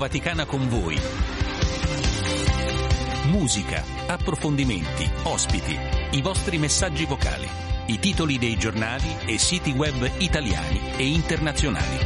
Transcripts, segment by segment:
Vaticana con voi. Musica, approfondimenti, ospiti, i vostri messaggi vocali, i titoli dei giornali e siti web italiani e internazionali.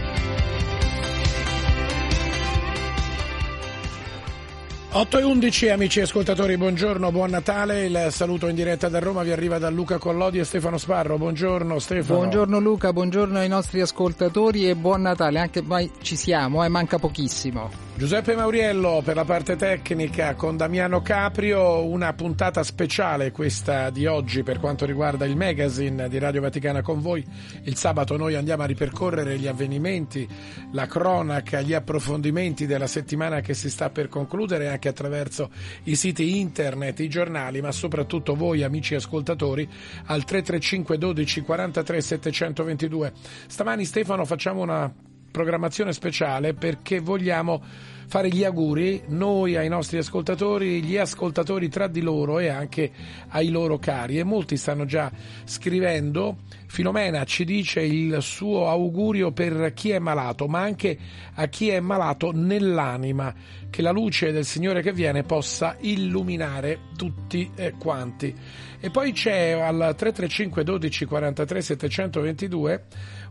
8 e 11 amici ascoltatori, buongiorno, buon Natale, il saluto in diretta da Roma vi arriva da Luca Collodi e Stefano Sparro, buongiorno Stefano. Buongiorno Luca, buongiorno ai nostri ascoltatori e buon Natale, anche mai ci siamo, eh, manca pochissimo. Giuseppe Mauriello per la parte tecnica con Damiano Caprio, una puntata speciale questa di oggi per quanto riguarda il magazine di Radio Vaticana con voi. Il sabato noi andiamo a ripercorrere gli avvenimenti, la cronaca, gli approfondimenti della settimana che si sta per concludere anche attraverso i siti internet, i giornali, ma soprattutto voi amici ascoltatori al 335 12 43 722. Stamani Stefano facciamo una programmazione speciale perché vogliamo fare gli auguri noi ai nostri ascoltatori, gli ascoltatori tra di loro e anche ai loro cari e molti stanno già scrivendo. Filomena ci dice il suo augurio per chi è malato, ma anche a chi è malato nell'anima, che la luce del Signore che viene possa illuminare tutti quanti. E poi c'è al 335 12 43 722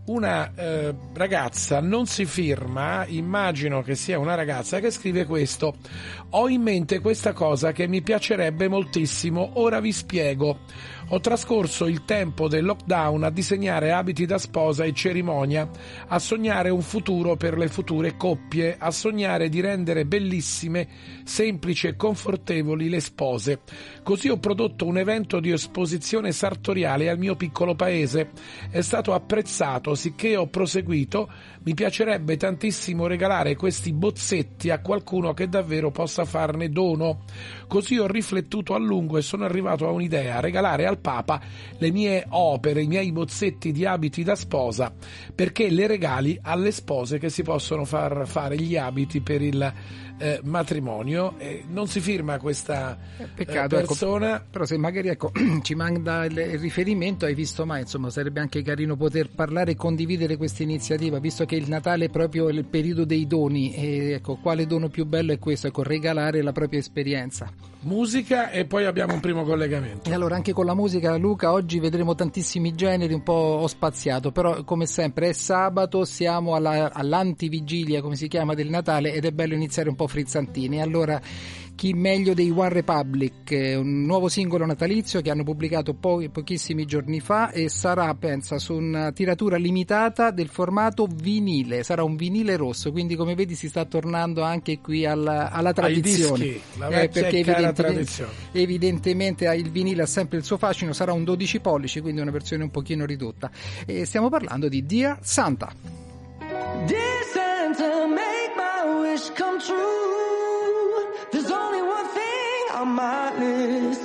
una eh, ragazza non si firma, immagino che sia una ragazza che scrive questo. Ho in mente questa cosa che mi piacerebbe moltissimo, ora vi spiego. Ho trascorso il tempo del lockdown a disegnare abiti da sposa e cerimonia, a sognare un futuro per le future coppie, a sognare di rendere bellissime, semplici e confortevoli le spose. Così ho prodotto un evento di esposizione sartoriale al mio piccolo paese. È stato apprezzato, sicché ho proseguito. Mi piacerebbe tantissimo regalare questi bozzetti a qualcuno che davvero possa farne dono. Così ho riflettuto a lungo e sono arrivato a un'idea, regalare al Papa le mie opere, i miei bozzetti di abiti da sposa, perché le regali alle spose che si possono far fare gli abiti per il eh, matrimonio. Eh, non si firma questa Peccato, eh, persona. Ecco, però se magari ecco, ci manca il, il, riferimento, hai visto mai, insomma, sarebbe anche carino poter parlare e condividere questa iniziativa, visto che il Natale è proprio il periodo dei doni. E ecco, quale dono più bello è questo? Ecco, regalare la propria esperienza. Musica e poi abbiamo un primo collegamento. E allora anche con la musica, Luca, oggi vedremo tantissimi generi, un po' ho spaziato, però come sempre è sabato, siamo alla, all'antivigilia, come si chiama, del Natale ed è bello iniziare un po' frizzantini. Allora chi meglio dei One Republic, un nuovo singolo natalizio che hanno pubblicato po- pochissimi giorni fa e sarà, pensa, su una tiratura limitata del formato vinile, sarà un vinile rosso, quindi come vedi si sta tornando anche qui alla, alla tradizione. Dischi, la eh, perché evidentemente, tradizione. evidentemente il vinile ha sempre il suo fascino, sarà un 12 pollici, quindi una versione un pochino ridotta. E stiamo parlando di Dear Santa. Dear Santa, make my wish come true. My list.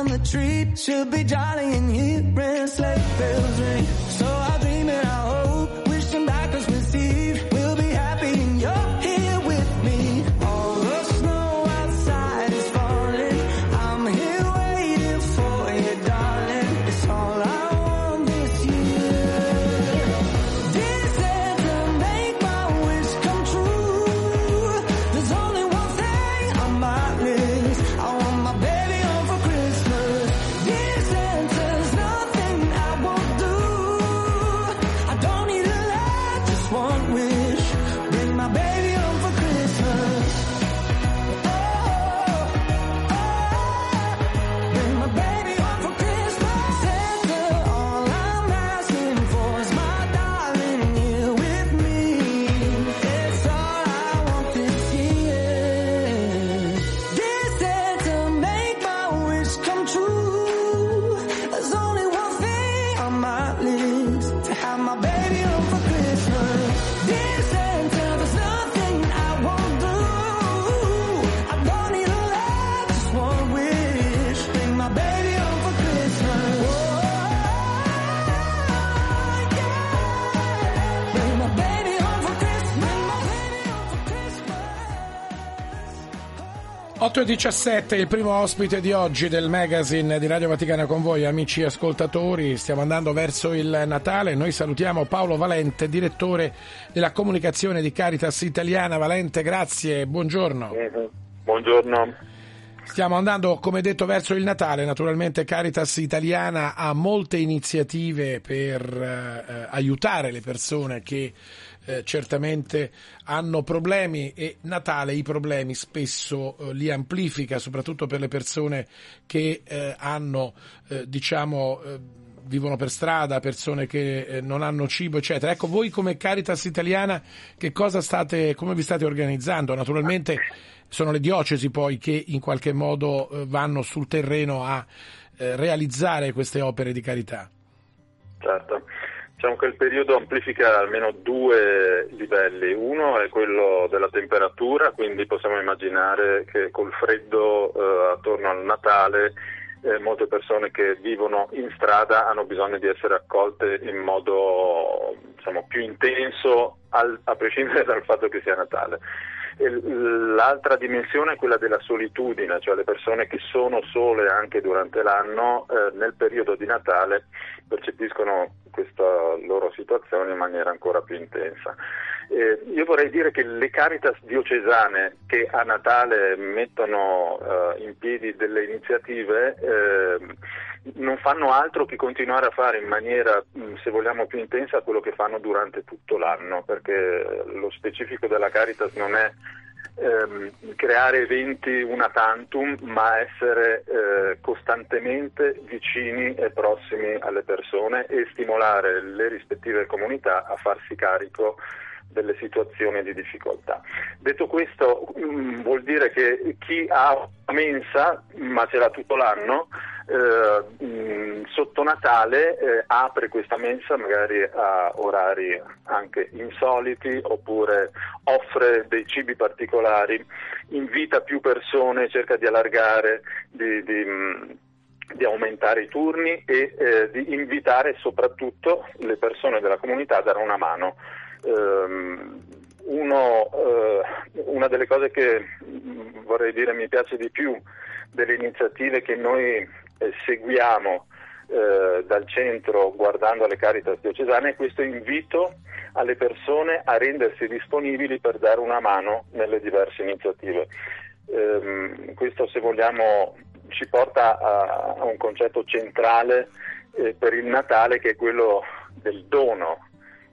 On the tree. Should be jolly in here, and sleigh bells ring. 8 e 17, il primo ospite di oggi del magazine di Radio Vaticana con voi, amici ascoltatori. Stiamo andando verso il Natale. Noi salutiamo Paolo Valente, direttore della comunicazione di Caritas Italiana. Valente, grazie, buongiorno. Buongiorno. Stiamo andando, come detto, verso il Natale. Naturalmente Caritas Italiana ha molte iniziative per eh, aiutare le persone che eh, certamente hanno problemi e Natale i problemi spesso eh, li amplifica, soprattutto per le persone che eh, hanno, eh, diciamo, eh, vivono per strada, persone che eh, non hanno cibo, eccetera. Ecco, voi come Caritas Italiana che cosa state, come vi state organizzando? Naturalmente sono le diocesi poi che in qualche modo vanno sul terreno a realizzare queste opere di carità. Certo. Diciamo che il periodo amplifica almeno due livelli. Uno è quello della temperatura, quindi possiamo immaginare che col freddo eh, attorno al Natale eh, molte persone che vivono in strada hanno bisogno di essere accolte in modo diciamo, più intenso al, a prescindere dal fatto che sia Natale. L'altra dimensione è quella della solitudine, cioè le persone che sono sole anche durante l'anno, eh, nel periodo di Natale percepiscono questa loro situazione in maniera ancora più intensa. Eh, io vorrei dire che le Caritas diocesane che a Natale mettono eh, in piedi delle iniziative eh, non fanno altro che continuare a fare in maniera, se vogliamo, più intensa quello che fanno durante tutto l'anno, perché lo specifico della Caritas non è ehm, creare eventi una tantum, ma essere eh, costantemente vicini e prossimi alle persone e stimolare le rispettive comunità a farsi carico delle situazioni di difficoltà. Detto questo, mh, mm, vuol dire che chi ha mensa, ma ce l'ha tutto l'anno, eh, mh, sotto Natale eh, apre questa mensa magari a orari anche insoliti oppure offre dei cibi particolari, invita più persone, cerca di allargare, di, di, mh, di aumentare i turni e eh, di invitare soprattutto le persone della comunità a dare una mano. Um, uno, uh, una delle cose che vorrei dire mi piace di più delle iniziative che noi eh, seguiamo eh, dal centro guardando alle Caritas diocesane è questo invito alle persone a rendersi disponibili per dare una mano nelle diverse iniziative. Um, questo se vogliamo ci porta a, a un concetto centrale eh, per il Natale che è quello del dono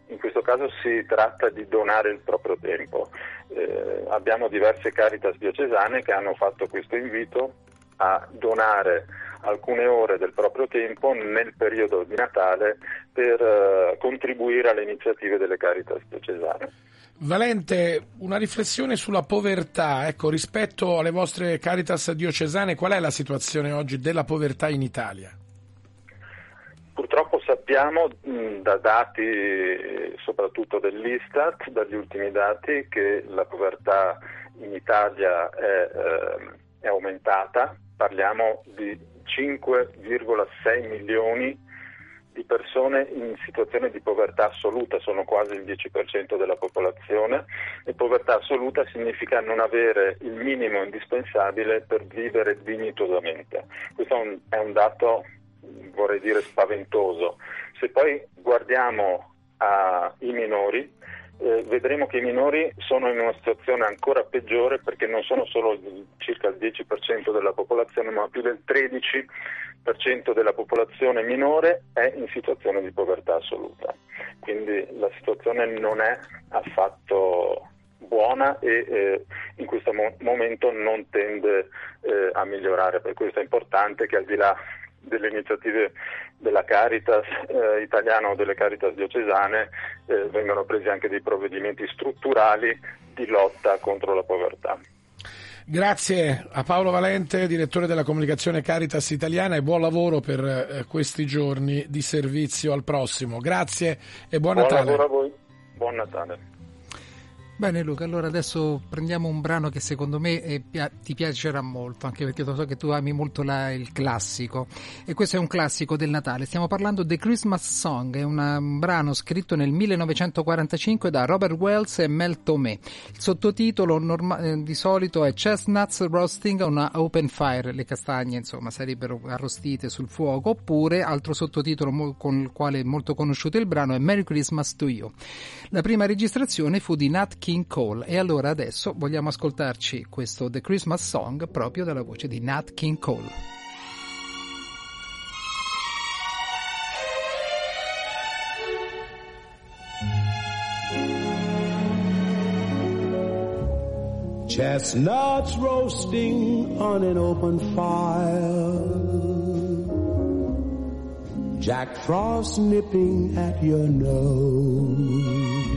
in questo caso si tratta di donare il proprio tempo. Eh, abbiamo diverse caritas diocesane che hanno fatto questo invito a donare alcune ore del proprio tempo nel periodo di Natale per eh, contribuire alle iniziative delle caritas diocesane. Valente, una riflessione sulla povertà, ecco, rispetto alle vostre caritas diocesane, qual è la situazione oggi della povertà in Italia? Purtroppo sappiamo mh, da dati soprattutto dell'Istat, dagli ultimi dati, che la povertà in Italia è, eh, è aumentata, parliamo di 5,6 milioni di persone in situazione di povertà assoluta, sono quasi il 10% della popolazione e povertà assoluta significa non avere il minimo indispensabile per vivere dignitosamente. Questo è un, è un dato vorrei dire spaventoso. Se poi guardiamo ai minori, eh, vedremo che i minori sono in una situazione ancora peggiore perché non sono solo circa il 10% della popolazione, ma più del 13% della popolazione minore è in situazione di povertà assoluta. Quindi la situazione non è affatto buona e eh, in questo mo- momento non tende eh, a migliorare. Per questo è importante che al di là delle iniziative della Caritas eh, italiana o delle Caritas diocesane eh, vengono presi anche dei provvedimenti strutturali di lotta contro la povertà. Grazie a Paolo Valente, direttore della comunicazione Caritas italiana e buon lavoro per eh, questi giorni di servizio al prossimo. Grazie e buon, buon Natale. Buon lavoro a voi, buon Natale. Bene Luca, allora adesso prendiamo un brano che secondo me eh, pia- ti piacerà molto, anche perché so che tu ami molto la- il classico. E questo è un classico del Natale. Stiamo parlando The Christmas Song, è una- un brano scritto nel 1945 da Robert Wells e Mel Tomé. Il sottotitolo norma- eh, di solito è Chestnuts Roasting on a Open Fire, le castagne insomma sarebbero arrostite sul fuoco, oppure altro sottotitolo mo- con il quale è molto conosciuto il brano è Merry Christmas to You. La prima registrazione fu di Nat King Cole e allora adesso vogliamo ascoltarci questo The Christmas Song proprio dalla voce di Nat King Cole. Chestnuts roasting on an open fire. Jack Frost nipping at your nose.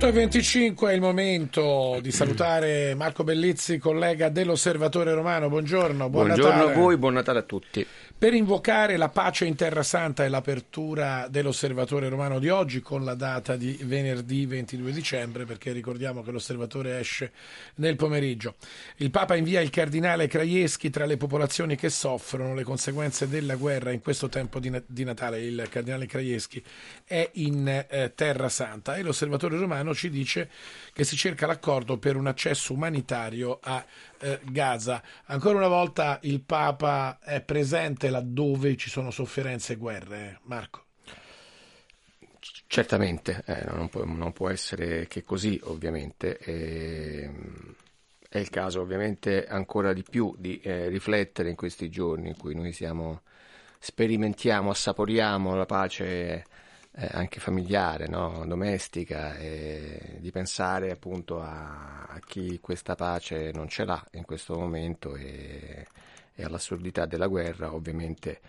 8.25 è il momento di salutare Marco Bellizzi, collega dell'Osservatore Romano. Buongiorno, buon Buongiorno Natale. a voi, buon Natale a tutti. Per invocare la pace in Terra Santa e l'apertura dell'Osservatore Romano di oggi con la data di venerdì 22 dicembre, perché ricordiamo che l'Osservatore esce nel pomeriggio. Il Papa invia il cardinale Krajewski tra le popolazioni che soffrono le conseguenze della guerra in questo tempo di, Na- di Natale. Il cardinale Krajewski è in eh, Terra Santa e l'Osservatore Romano ci dice che si cerca l'accordo per un accesso umanitario a eh, Gaza. Ancora una volta il Papa è presente laddove ci sono sofferenze e guerre, eh, Marco. Certamente, eh, non, può, non può essere che così, ovviamente. E, è il caso, ovviamente, ancora di più di eh, riflettere in questi giorni in cui noi siamo, sperimentiamo, assaporiamo la pace eh, anche familiare, no? domestica, e di pensare appunto a, a chi questa pace non ce l'ha in questo momento e, e all'assurdità della guerra, ovviamente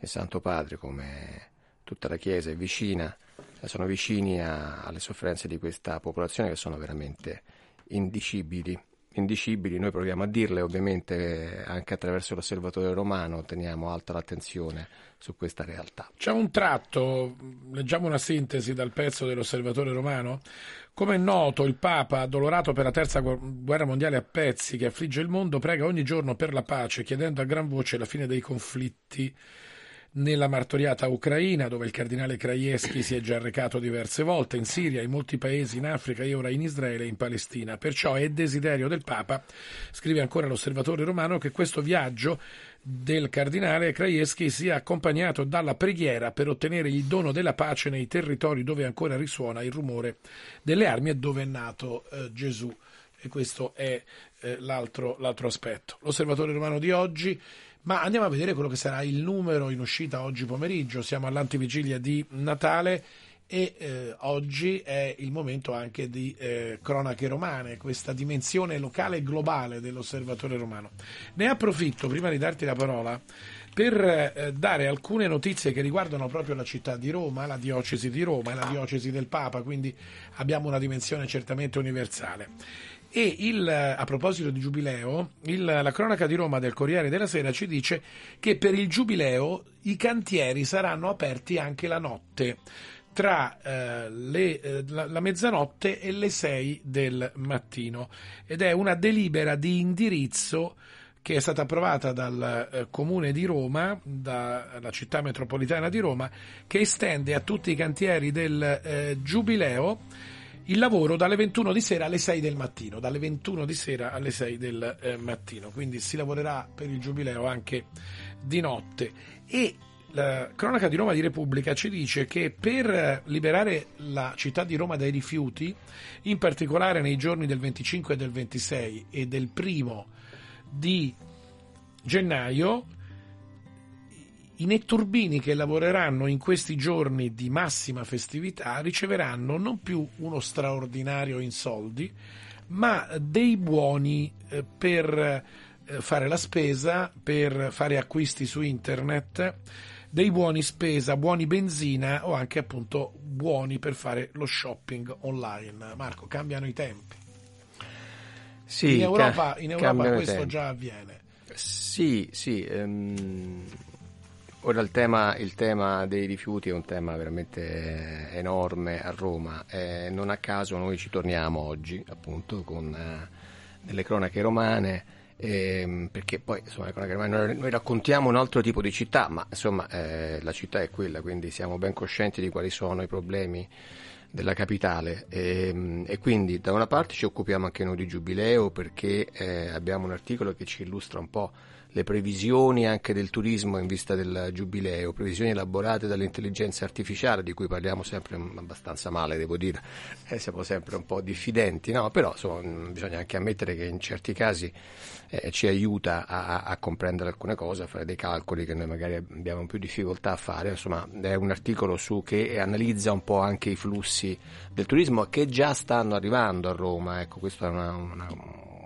il Santo Padre come tutta la Chiesa è vicina, eh, sono vicini a- alle sofferenze di questa popolazione che sono veramente indicibili. Indicibili, noi proviamo a dirle, ovviamente anche attraverso l'osservatore romano teniamo alta l'attenzione su questa realtà. C'è un tratto, leggiamo una sintesi dal pezzo dell'Osservatore Romano. Come è noto, il Papa, addolorato per la terza gu- guerra mondiale a pezzi che affligge il mondo, prega ogni giorno per la pace, chiedendo a gran voce la fine dei conflitti nella martoriata Ucraina, dove il cardinale Krajewski si è già recato diverse volte, in Siria, in molti paesi in Africa e ora in Israele e in Palestina. Perciò è desiderio del Papa, scrive ancora l'osservatore romano, che questo viaggio del cardinale Krajewski sia accompagnato dalla preghiera per ottenere il dono della pace nei territori dove ancora risuona il rumore delle armi e dove è nato eh, Gesù. E questo è eh, l'altro, l'altro aspetto. L'osservatore romano di oggi ma andiamo a vedere quello che sarà il numero in uscita oggi pomeriggio. Siamo all'antivigilia di Natale e eh, oggi è il momento anche di eh, cronache romane, questa dimensione locale e globale dell'osservatore romano. Ne approfitto prima di darti la parola per eh, dare alcune notizie che riguardano proprio la città di Roma, la diocesi di Roma e la diocesi del Papa, quindi abbiamo una dimensione certamente universale. E il, a proposito di giubileo, il, la cronaca di Roma del Corriere della Sera ci dice che per il giubileo i cantieri saranno aperti anche la notte, tra eh, le, eh, la, la, mezzanotte e le 6 del mattino. Ed è una delibera di indirizzo che è stata approvata dal eh, Comune di Roma, dalla città metropolitana di Roma, che estende a tutti i cantieri del eh, giubileo il lavoro dalle 21 di sera alle 6 del mattino, dalle 21 di sera alle 6 del eh, mattino, quindi si lavorerà per il giubileo anche di notte. E la cronaca di Roma di Repubblica ci dice che per liberare la città di Roma dai rifiuti, in particolare nei giorni del 25 e del 26 e del primo di gennaio, i netturbini che lavoreranno in questi giorni di massima festività riceveranno non più uno straordinario in soldi, ma dei buoni eh, per eh, fare la spesa, per fare acquisti su internet, dei buoni spesa, buoni benzina o anche appunto buoni per fare lo shopping online. Marco, cambiano i tempi. Sì, in Europa, in Europa questo tempi. già avviene. Sì, sì. ehm, ora il tema, il tema, dei rifiuti è un tema veramente enorme a Roma. Eh, non a caso noi ci torniamo oggi, appunto, con eh, delle cronache romane. ehm, perché poi insomma, le cronache noi, noi raccontiamo un altro tipo di città, ma insomma eh, la città è quella, quindi siamo ben coscienti di quali sono i problemi della capitale e, e, quindi da una parte ci occupiamo anche noi di giubileo perché eh, abbiamo un articolo che ci illustra un po' le previsioni anche del turismo in vista del giubileo, previsioni elaborate dall'intelligenza artificiale di cui parliamo sempre abbastanza male, devo dire, eh, siamo sempre un po' diffidenti, no? però insomma, bisogna anche ammettere che in certi casi eh, ci aiuta a, a, comprendere alcune cose, a fare dei calcoli che noi magari abbiamo più difficoltà a fare, insomma è un articolo su che analizza un po' anche i flussi del turismo che già stanno arrivando a Roma, ecco questo è una, una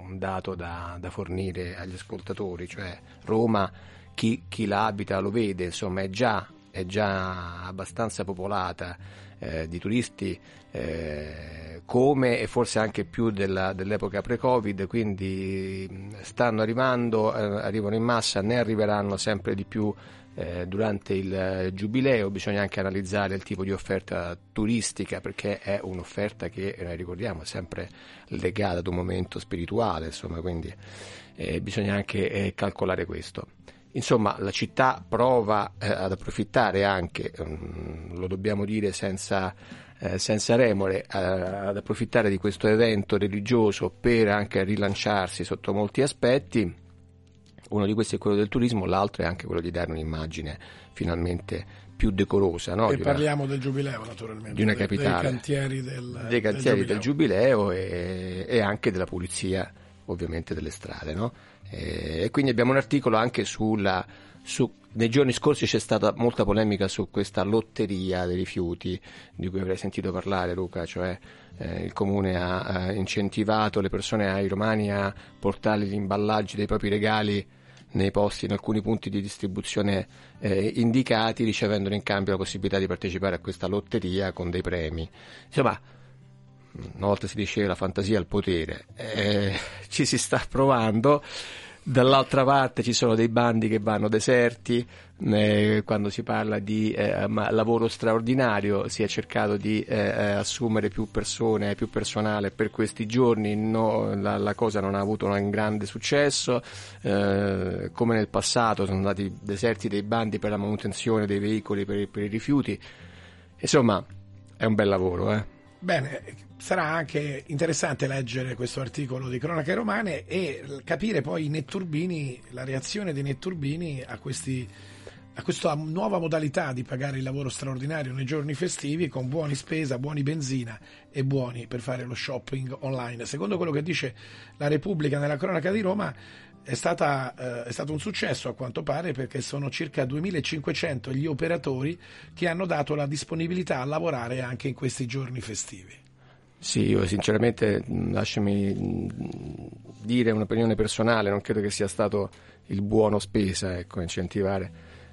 un dato da, da, fornire agli ascoltatori, cioè Roma, chi, chi la abita lo vede, insomma è già, è già abbastanza popolata eh, di turisti eh, come e forse anche più della, dell'epoca pre-Covid, quindi stanno arrivando, eh, arrivano in massa, ne arriveranno sempre di più eh, durante il eh, giubileo bisogna anche analizzare il tipo di offerta turistica perché è un'offerta che eh, ricordiamo è sempre legata ad un momento spirituale insomma quindi eh, bisogna anche eh, calcolare questo. Insomma la città prova eh, ad approfittare anche um, lo dobbiamo dire senza senza remore ad approfittare di questo evento religioso per anche rilanciarsi sotto molti aspetti uno di questi è quello del turismo, l'altro è anche quello di dare un'immagine finalmente più decorosa. No? E parliamo una, del giubileo naturalmente. Di una capitale. Dei cantieri del, dei cantieri del giubileo, del giubileo e, e, anche della pulizia ovviamente delle strade. No? E, e, quindi abbiamo un articolo anche sulla... Su, nei giorni scorsi c'è stata molta polemica su questa lotteria dei rifiuti di cui avrei sentito parlare Luca, cioè eh, il comune ha, ha, incentivato le persone, ai romani a portare gli imballaggi dei propri regali nei posti, in alcuni punti di distribuzione eh, indicati, ricevendo in cambio la possibilità di partecipare a questa lotteria con dei premi. Insomma, una volta si diceva la fantasia al potere, eh, ci si sta provando. Dall'altra parte ci sono dei bandi che vanno deserti, eh, quando si parla di eh, lavoro straordinario si è cercato di eh, eh, assumere più persone, più personale per questi giorni, no, la, la, cosa non ha avuto un grande successo, eh, come nel passato sono andati deserti dei bandi per la manutenzione dei veicoli per, per i rifiuti, insomma è un bel lavoro. Eh. Bene, sarà anche interessante leggere questo articolo di Cronache Romane e capire poi netturbini, la reazione dei netturbini a, questi, a questa nuova modalità di pagare il lavoro straordinario nei giorni festivi con buoni spesa, buoni benzina e buoni per fare lo shopping online. Secondo quello che dice la Repubblica nella cronaca di Roma, è, stata, eh, è, stato un successo a quanto pare perché sono circa 2500 gli operatori che hanno dato la disponibilità a lavorare anche in questi giorni festivi. Sì, io sinceramente lasciami dire un'opinione personale, non credo che sia stato il buono spesa, ecco, incentivare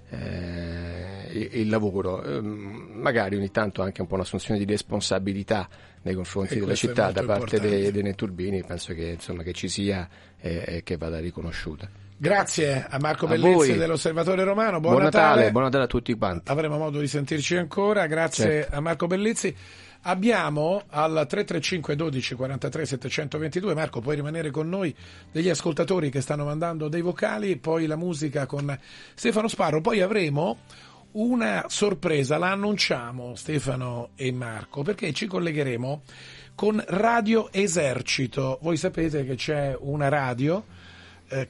eh, il lavoro, eh, magari ogni tanto anche un po' un'assunzione di responsabilità nei confronti della città da parte dei, dei netturbini, penso che, insomma, che ci sia e eh, che vada riconosciuta. Grazie a Marco Bellizzi dell'Osservatore Romano, buon, buon Natale. Natale. buon Natale a tutti quanti. Avremo modo di sentirci ancora, grazie certo. a Marco Bellizzi. Abbiamo al 335 12 43 722, Marco puoi rimanere con noi, degli ascoltatori che stanno mandando dei vocali, poi la musica con Stefano Sparro, poi avremo una sorpresa, la annunciamo Stefano e Marco, perché ci collegheremo con Radio Esercito. Voi sapete che c'è una radio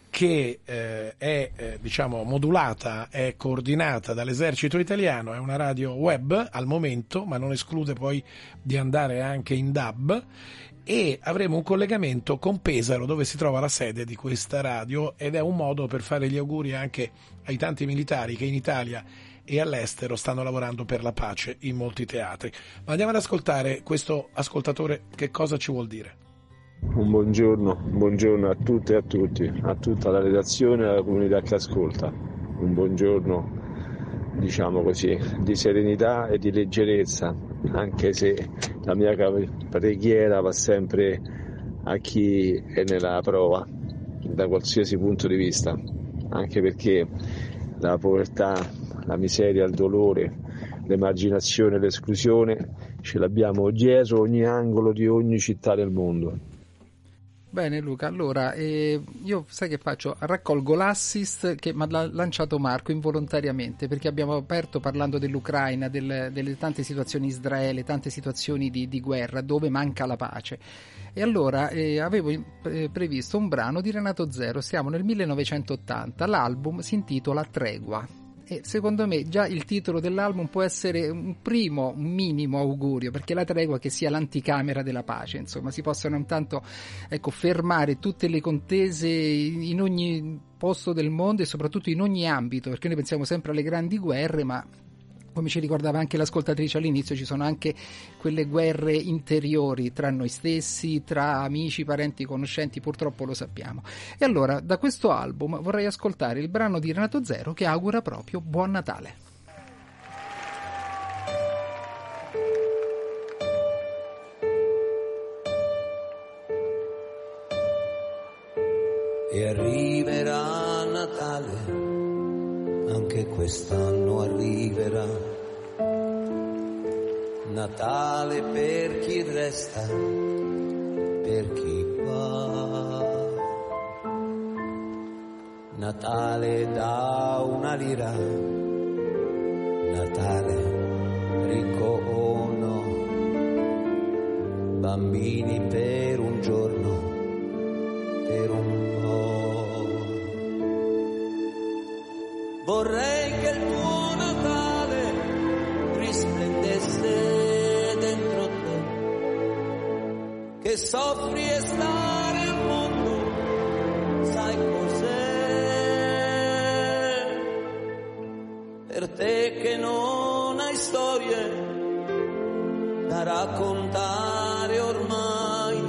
che eh, è eh, diciamo, modulata, è coordinata dall'esercito italiano, è una radio web al momento, ma non esclude poi di andare anche in DAB e avremo un collegamento con Pesaro dove si trova la sede di questa radio ed è un modo per fare gli auguri anche ai tanti militari che in Italia e all'estero stanno lavorando per la pace in molti teatri. Ma andiamo ad ascoltare questo ascoltatore che cosa ci vuol dire. Un buongiorno, buongiorno a tutte e a tutti, a tutta la redazione e alla comunità che ascolta. Un buongiorno, diciamo così, di serenità e di leggerezza, anche se la mia preghiera va sempre a chi è nella prova, da qualsiasi punto di vista, anche perché la povertà, la miseria, il dolore, l'emarginazione, l'esclusione ce l'abbiamo dietro ogni angolo di ogni città del mondo Bene Luca, allora eh, io sai che faccio? Raccolgo l'assist che mi ha lanciato Marco involontariamente perché abbiamo aperto parlando dell'Ucraina, del, delle tante situazioni in Israele, tante situazioni di, di, guerra dove manca la pace. E allora eh, avevo eh, previsto un brano di Renato Zero, siamo nel 1980, l'album si intitola Tregua e secondo me già il titolo dell'album può essere un primo, un minimo augurio, perché la tregua che sia l'anticamera della pace, insomma, si possano intanto ecco, fermare tutte le contese in ogni posto del mondo e soprattutto in ogni ambito, perché noi pensiamo sempre alle grandi guerre, ma come ci ricordava anche l'ascoltatrice all'inizio, ci sono anche quelle guerre interiori tra noi stessi, tra amici, parenti, conoscenti, purtroppo lo sappiamo. E allora, da questo album vorrei ascoltare il brano di Renato Zero che augura proprio Buon Natale. E arriverà Natale quest'anno arriverà. Natale per chi resta, per chi va. Natale da una lira, Natale ricco o no, bambini per un giorno, per un Vorrei che il tuo Natale risplendesse dentro te, che soffri e stare al mondo, sai cos'è? Per te che non hai storie da raccontare ormai,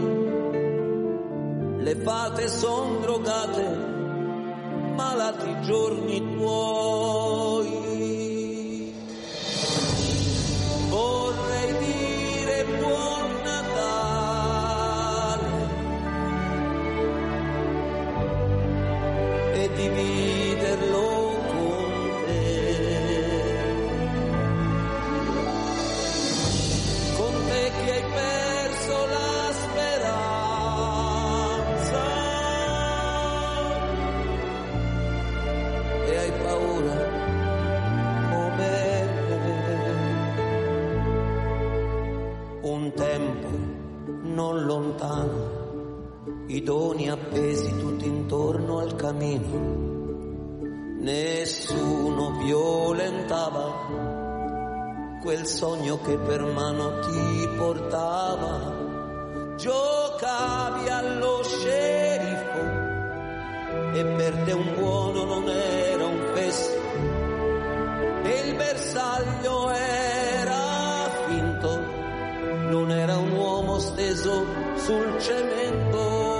le fate son drogate malati giorni tuoi. I doni appesi tutti intorno al camino. Nessuno violentava quel sogno che per mano ti portava. Giocavi allo sceriffo e per te un buono non era un fesso e il bersaglio era finto, non era un uomo steso sul cemento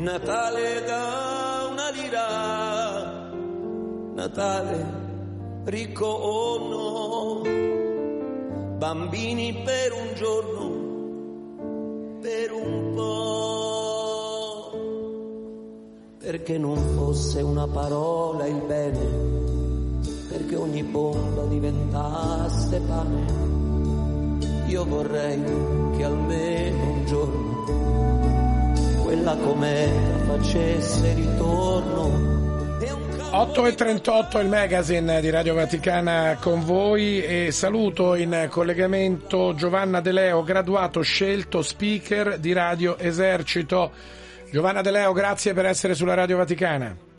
Natale da una lira, Natale ricco o no, bambini per un giorno, per un po', perché non fosse una parola il bene, perché ogni bomba diventasse pane. Io vorrei che almeno un giorno quella cometa facesse ritorno. E un 8 e 38 il magazine di Radio Vaticana con voi e saluto in collegamento Giovanna De Leo, graduato scelto speaker di Radio Esercito. Giovanna De Leo, grazie per essere sulla Radio Vaticana.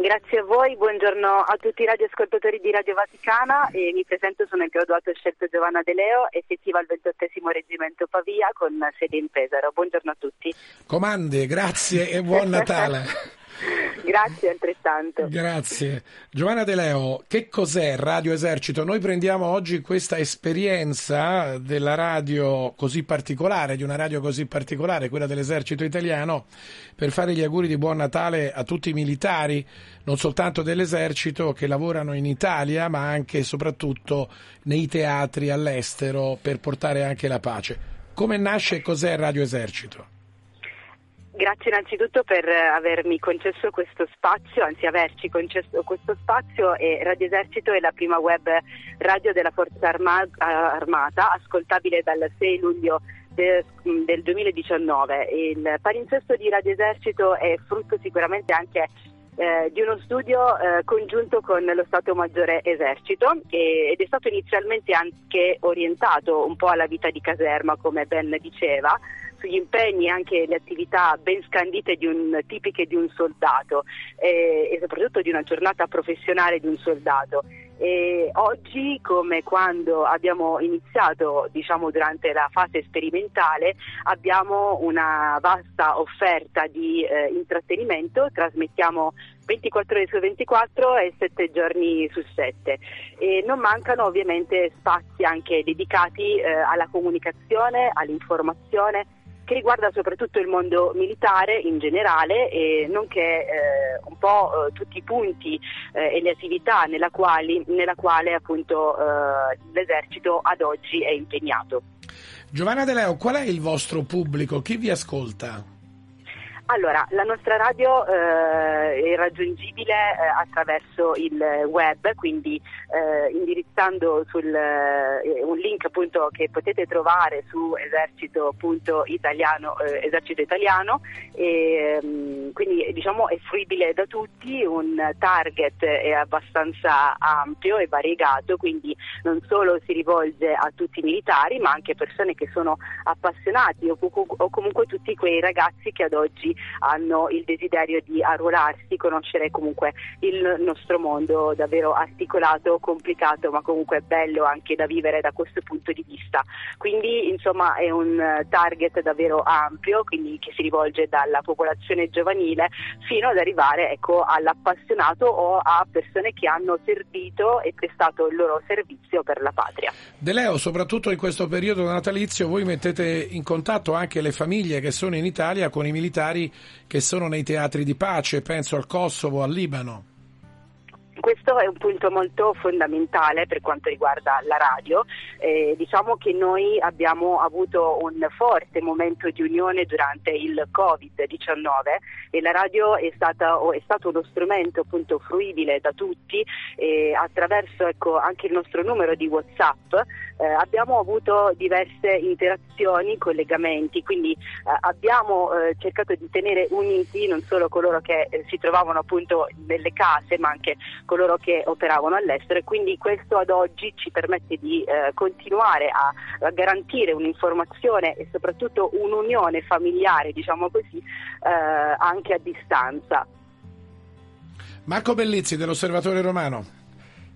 Grazie a voi, buongiorno a tutti i radioascoltatori di Radio Vaticana e mi presento, sono il graduato scelto Giovanna De Leo, effettiva al 28 Reggimento Pavia con sede in Pesaro. Buongiorno a tutti. Comandi, grazie e buon Natale. Grazie altrettanto. Grazie. Giovanna De Leo, che cos'è Radio Esercito? Noi prendiamo oggi questa esperienza della radio così particolare, di una radio così particolare, quella dell'Esercito Italiano, per fare gli auguri di buon Natale a tutti i militari, non soltanto dell'Esercito, che lavorano in Italia, ma anche e soprattutto nei teatri all'estero per portare anche la pace. Come nasce e cos'è Radio Esercito? Grazie innanzitutto per avermi concesso questo spazio, anzi averci concesso questo spazio e Radio Esercito è la prima web radio della Forza Arma- Armata, ascoltabile dal 6 luglio de- del 2019. Il palinsesto di Radio Esercito è frutto sicuramente anche eh, di uno studio eh, congiunto con lo Stato Maggiore Esercito e- ed è stato inizialmente anche orientato un po' alla vita di caserma, come ben diceva, sugli impegni e anche le attività ben scandite di un, tipiche di un soldato eh, e soprattutto di una giornata professionale di un soldato. E oggi, come quando abbiamo iniziato, diciamo durante la fase sperimentale, abbiamo una vasta offerta di eh, intrattenimento, trasmettiamo 24 ore su 24 e 7 giorni su 7 e non mancano ovviamente spazi anche dedicati eh, alla comunicazione, all'informazione che riguarda soprattutto il mondo militare in generale e nonché eh, un po' eh, tutti i punti eh, e le attività nella, quali, nella quale appunto eh, l'esercito ad oggi è impegnato. Giovanna De Leo, qual è il vostro pubblico? Chi vi ascolta? Allora, la nostra radio eh, è raggiungibile eh, attraverso il web, quindi eh, indirizzando sul eh, un link appunto che potete trovare su esercito.italiano, eh, esercito italiano, e, mm, quindi diciamo è fruibile da tutti, un target è abbastanza ampio e variegato, quindi non solo si rivolge a tutti i militari, ma anche persone che sono appassionati o, o comunque tutti quei ragazzi che ad oggi hanno il desiderio di arruolarsi, conoscere comunque il nostro mondo davvero articolato, complicato, ma comunque bello anche da vivere da questo punto di vista. Quindi insomma è un target davvero ampio, quindi che si rivolge dalla popolazione giovanile fino ad arrivare ecco, all'appassionato o a persone che hanno servito e prestato il loro servizio per la patria. De Leo, soprattutto in questo periodo natalizio, voi mettete in contatto anche le famiglie che sono in Italia con i militari che sono nei teatri di pace, penso al Kosovo, al Libano. Questo è un punto molto fondamentale per quanto riguarda la radio. Eh, diciamo che noi abbiamo avuto un forte momento di unione durante il Covid-19 e la radio è, stata, è stato uno strumento appunto fruibile da tutti e attraverso ecco, anche il nostro numero di WhatsApp eh, abbiamo avuto diverse interazioni, collegamenti, quindi eh, abbiamo eh, cercato di tenere uniti non solo coloro che eh, si trovavano appunto nelle case ma anche coloro che operavano all'estero e quindi questo ad oggi ci permette di eh, continuare a, a, garantire un'informazione e soprattutto un'unione familiare, diciamo così, eh, anche a distanza. Marco Bellizzi dell'Osservatore Romano.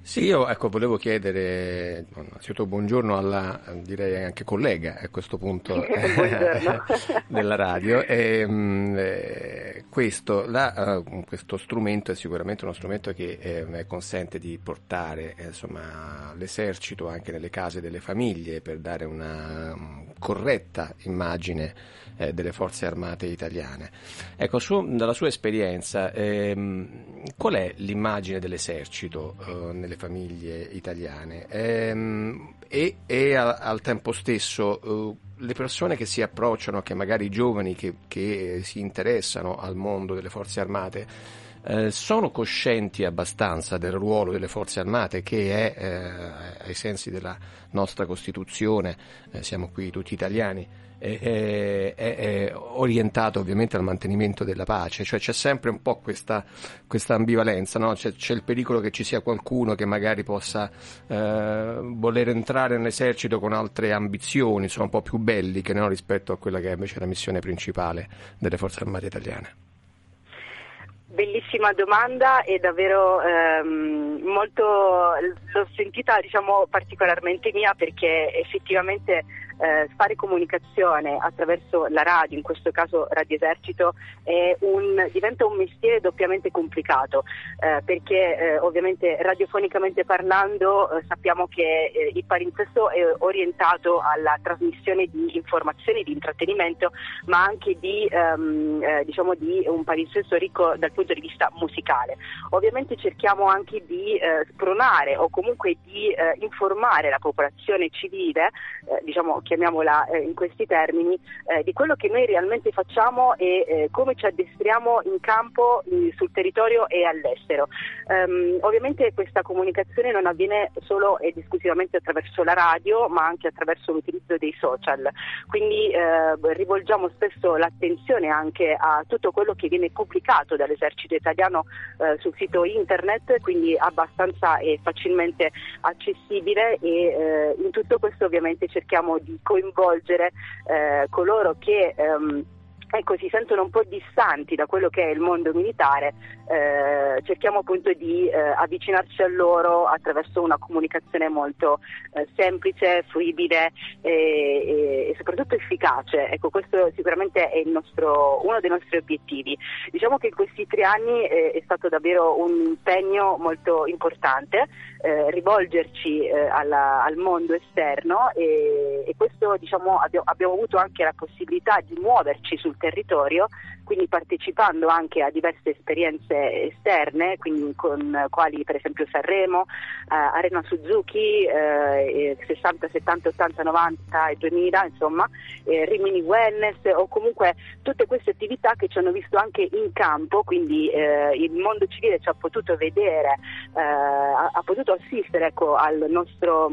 Sì, io ecco, volevo chiedere innanzitutto buongiorno alla direi anche collega a questo punto della radio. E, mh, eh, questo, la, uh, questo, strumento è sicuramente uno strumento che eh, consente di portare eh, insomma, l'esercito anche nelle case delle famiglie per dare una um, corretta immagine eh, delle forze armate italiane. Ecco, su, dalla sua esperienza, ehm, qual è l'immagine dell'esercito eh, nelle famiglie italiane? Ehm, e, e al, al, tempo stesso eh, le persone che si approcciano, che magari i giovani che, che si interessano al mondo delle forze armate, eh, sono coscienti abbastanza del ruolo delle forze armate che è, eh, ai sensi della nostra Costituzione, eh, siamo qui tutti italiani, è, è, è, orientato ovviamente al mantenimento della pace, cioè c'è sempre un po' questa, questa ambivalenza, no? c'è, c'è, il pericolo che ci sia qualcuno che magari possa eh, voler entrare nell'esercito con altre ambizioni, insomma un po' più belliche no? rispetto a quella che è invece la missione principale delle forze armate italiane. Bellissima domanda e davvero ehm, molto l'ho sentita diciamo particolarmente mia perché effettivamente eh, fare comunicazione attraverso la radio, in questo caso Radio Esercito, un, diventa un mestiere doppiamente complicato eh, perché eh, ovviamente radiofonicamente parlando eh, sappiamo che eh, il palinsesto è orientato alla trasmissione di informazioni, di intrattenimento, ma anche di, ehm, eh, diciamo di un palinsesto ricco dal punto di vista musicale. Ovviamente cerchiamo anche di spronare o comunque di informare la popolazione civile, diciamo chiamiamola eh, in questi termini, eh, di quello che noi realmente facciamo e eh, come ci addestriamo in campo sul territorio e all'estero. Um, ovviamente questa comunicazione non avviene solo ed esclusivamente attraverso la radio, ma anche attraverso l'utilizzo dei social. Quindi eh, rivolgiamo spesso l'attenzione anche a tutto quello che viene pubblicato dall'esercito italiano eh, sul sito internet, quindi abbastanza e facilmente accessibile e eh, in tutto questo ovviamente cerchiamo di coinvolgere eh, coloro che ehm, ecco, si sentono un po' distanti da quello che è il mondo militare, eh, cerchiamo appunto di eh, avvicinarci a loro attraverso una comunicazione molto eh, semplice, fruibile e, e, e, soprattutto efficace. Ecco, questo sicuramente è nostro, uno dei nostri obiettivi. Diciamo che in questi tre anni eh, è stato davvero un impegno molto importante eh, rivolgerci eh, alla, al mondo esterno e, e questo diciamo, abbiamo, abbiamo avuto anche la possibilità di muoverci sul territorio, quindi partecipando anche a diverse esperienze esterne, quindi con quali per esempio Sanremo, eh, Arena Suzuki, eh, 60, 70, 80, 90 e 2000, insomma, eh, Rimini Wellness o comunque tutte queste attività che ci hanno visto anche in campo, quindi eh, il mondo civile ci ha potuto vedere, eh, ha, ha potuto assistere ecco, al nostro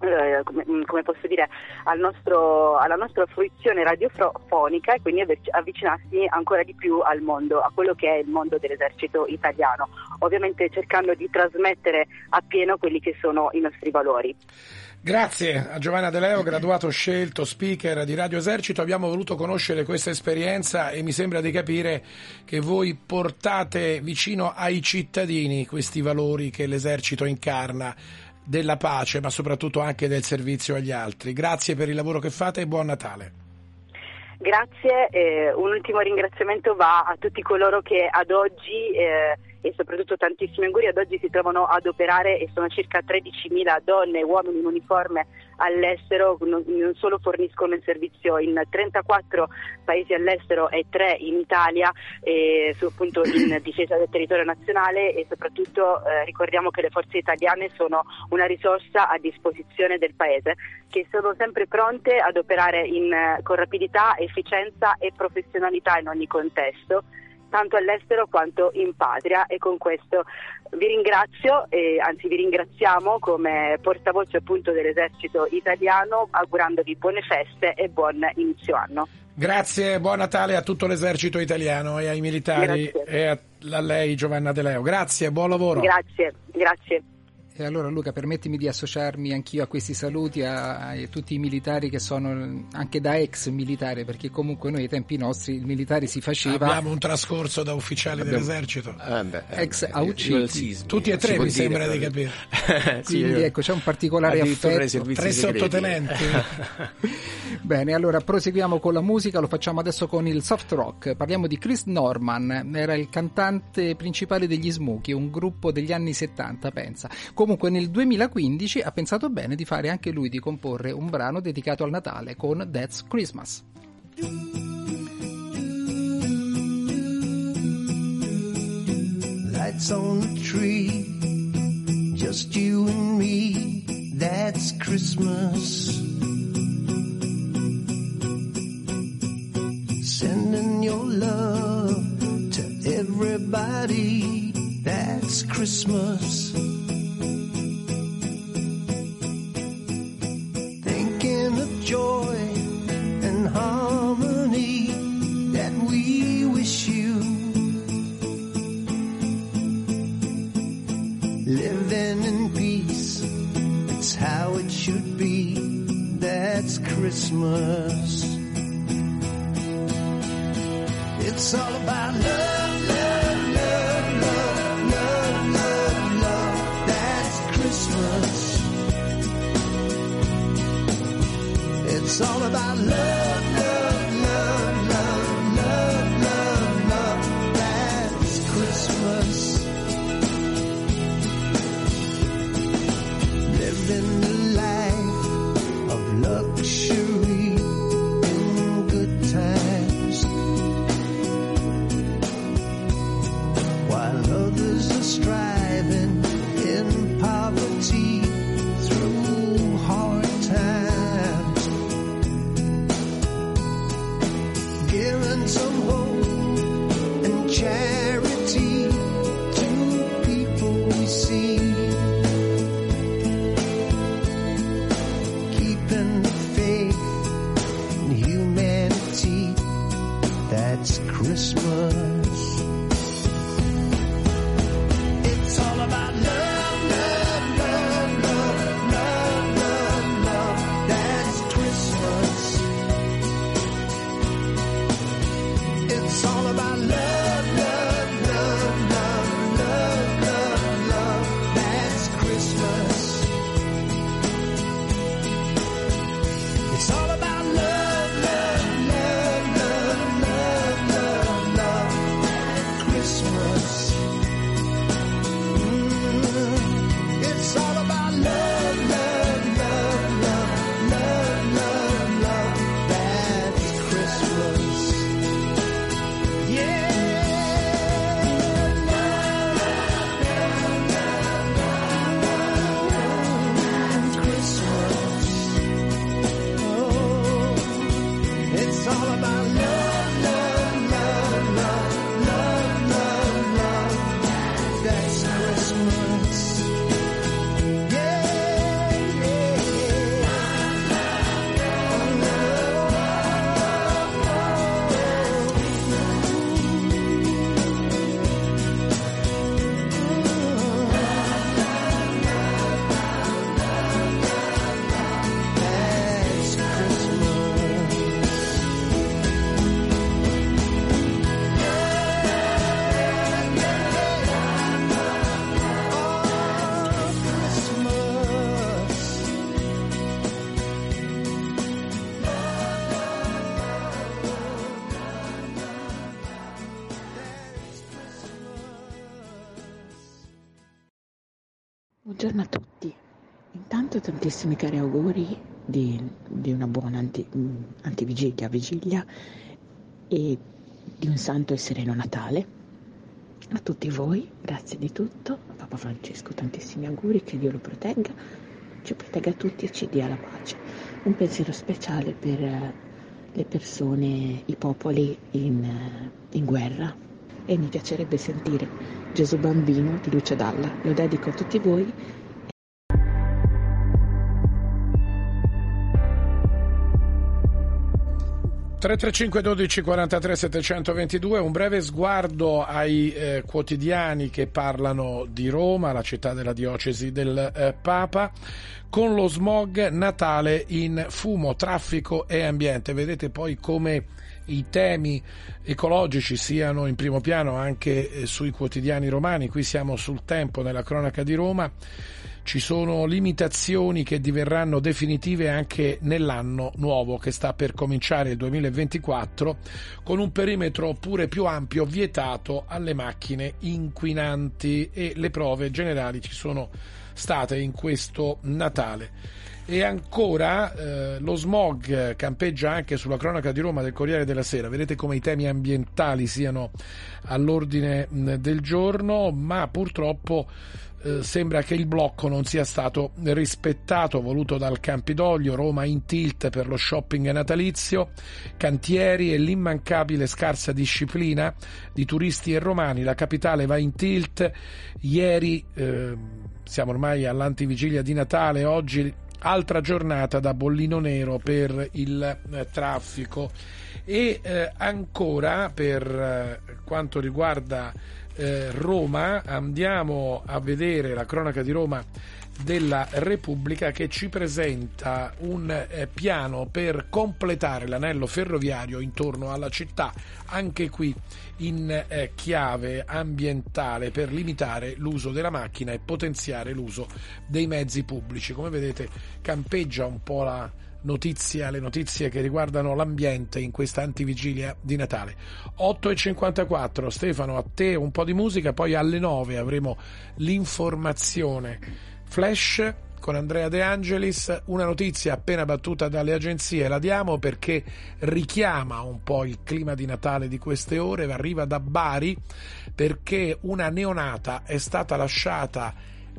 eh, come, mm, come, posso dire, al nostro, alla nostra fruizione radiofonica e quindi avvicinarsi ancora di più al mondo, a quello che è il mondo dell'esercito italiano, ovviamente cercando di trasmettere appieno quelli che sono i nostri valori. Grazie a Giovanna De Leo, graduato scelto, speaker di Radio Esercito. Abbiamo voluto conoscere questa esperienza e mi sembra di capire che voi portate vicino ai cittadini questi valori che l'esercito incarna della pace, ma soprattutto anche del servizio agli altri. Grazie per il lavoro che fate e buon Natale. Grazie, eh, un ultimo ringraziamento va a tutti coloro che ad oggi eh, e soprattutto tantissimi auguri. Ad oggi si trovano ad operare e sono circa 13.000 donne e uomini in uniforme all'estero, non, non solo forniscono il servizio in 34 paesi all'estero e 3 in Italia eh, su, appunto in difesa del territorio nazionale. E soprattutto eh, ricordiamo che le forze italiane sono una risorsa a disposizione del Paese che sono sempre pronte ad operare in, con rapidità, efficienza e professionalità in ogni contesto tanto all'estero quanto in patria e con questo vi ringrazio e anzi vi ringraziamo come portavoce appunto dell'esercito italiano augurandovi buone feste e buon inizio anno. Grazie, buon Natale a tutto l'esercito italiano e ai militari grazie. e a, a lei Giovanna De Leo. Grazie, buon lavoro. Grazie, grazie. E allora Luca, permettimi di associarmi anch'io a questi saluti a, a, tutti i militari che sono anche da ex militari, perché comunque noi ai tempi nostri il militare si faceva... Abbiamo un trascorso da ufficiali Abbiamo... dell'esercito. Eh beh, eh, ex auciti. Tutti e tre mi sembra di capire. Quindi sì, ecco, c'è un particolare affetto. Tre sottotenenti. Bene, allora proseguiamo con la musica, lo facciamo adesso con il soft rock. Parliamo di Chris Norman, era il cantante principale degli Smokey, un gruppo degli anni 70, pensa. Comunque nel 2015 ha pensato bene di fare anche lui di comporre un brano dedicato al Natale con That's Christmas. Lights on the tree, just you and me, that's Christmas. Sending your love to everybody, that's Christmas. Buongiorno a tutti. Intanto tantissimi cari auguri di, di una buona anti, mm, antivigilia, vigilia e di un santo e sereno Natale. A tutti voi, grazie di tutto. A Papa Francesco tantissimi auguri, che Dio lo protegga, ci protegga tutti e ci dia la pace. Un pensiero speciale per eh, le persone, i popoli in, eh, in guerra. E mi piacerebbe sentire Gesù Bambino di Lucio Dalla. Lo dedico a tutti voi 335 12 43 722, un breve sguardo ai eh, quotidiani che parlano di Roma, la città della diocesi del eh, Papa, con lo smog Natale in fumo, traffico e ambiente. Vedete poi come i temi ecologici siano in primo piano anche eh, sui quotidiani romani, qui siamo sul tempo nella cronaca di Roma. Ci sono limitazioni che diverranno definitive anche nell'anno nuovo che sta per cominciare il 2024 con un perimetro pure più ampio vietato alle macchine inquinanti. E le prove generali ci sono state in questo Natale. E ancora eh, lo smog campeggia anche sulla cronaca di Roma del Corriere della Sera. Vedete come i temi ambientali siano all'ordine del giorno, ma purtroppo eh, sembra che il blocco non sia stato rispettato, voluto dal Campidoglio, Roma in tilt per lo shopping natalizio, cantieri e l'immancabile scarsa disciplina di turisti e romani. La capitale va in tilt. Ieri, eh, siamo ormai all'antivigilia di Natale, oggi altra giornata da bollino nero per il eh, traffico. E eh, ancora per eh, quanto riguarda eh, Roma, andiamo a vedere la cronaca di Roma della Repubblica che ci presenta un eh, piano per completare l'anello ferroviario intorno alla città, anche qui in eh, chiave ambientale per limitare l'uso della macchina e potenziare l'uso dei mezzi pubblici. Come vedete campeggia un po' la notizia, le notizie che riguardano l'ambiente in questa antivigilia di Natale. 8.54, Stefano, a te un po' di musica, poi alle 9 avremo l'informazione flash con Andrea De Angelis, una notizia appena battuta dalle agenzie, la diamo perché richiama un po' il clima di Natale di queste ore, arriva da Bari perché una neonata è stata lasciata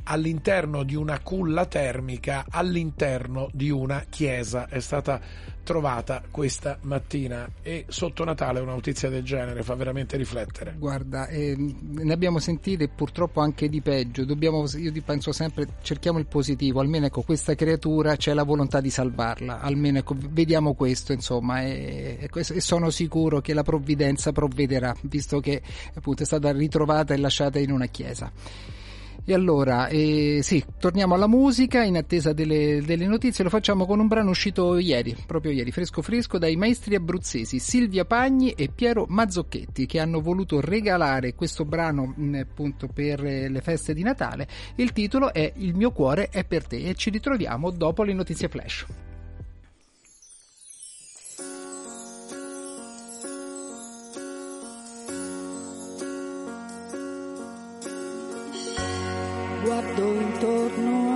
all'interno di una culla termica all'interno di una chiesa. È stata trovata questa mattina e sotto Natale una notizia del genere fa veramente riflettere. Guarda, eh, ne abbiamo sentite purtroppo anche di peggio, Dobbiamo, io penso sempre cerchiamo il positivo, almeno ecco questa creatura c'è la volontà di salvarla, almeno ecco, vediamo questo insomma e, e sono sicuro che la provvidenza provvederà, visto che appunto è stata ritrovata e lasciata in una chiesa. E allora, eh, sì, torniamo alla musica in attesa delle, delle, notizie. Lo facciamo con un brano uscito ieri, proprio ieri, fresco fresco, dai maestri abruzzesi Silvia Pagni e Piero Mazzocchetti che hanno voluto regalare questo brano mm, appunto per eh, le feste di Natale. Il titolo è Il mio cuore è per te e ci ritroviamo dopo le notizie flash. Guardo intorno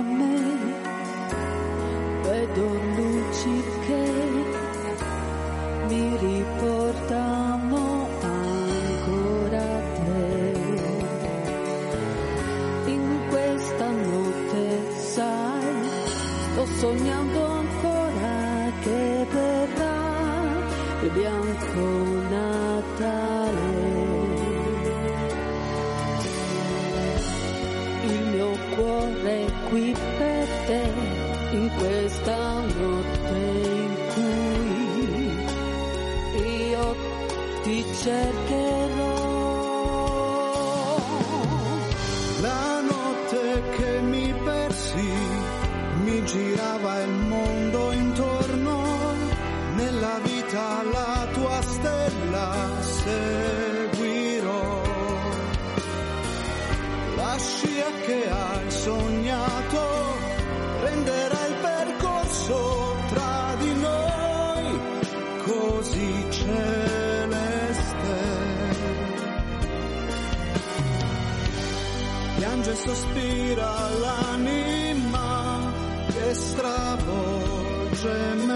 ti możemy.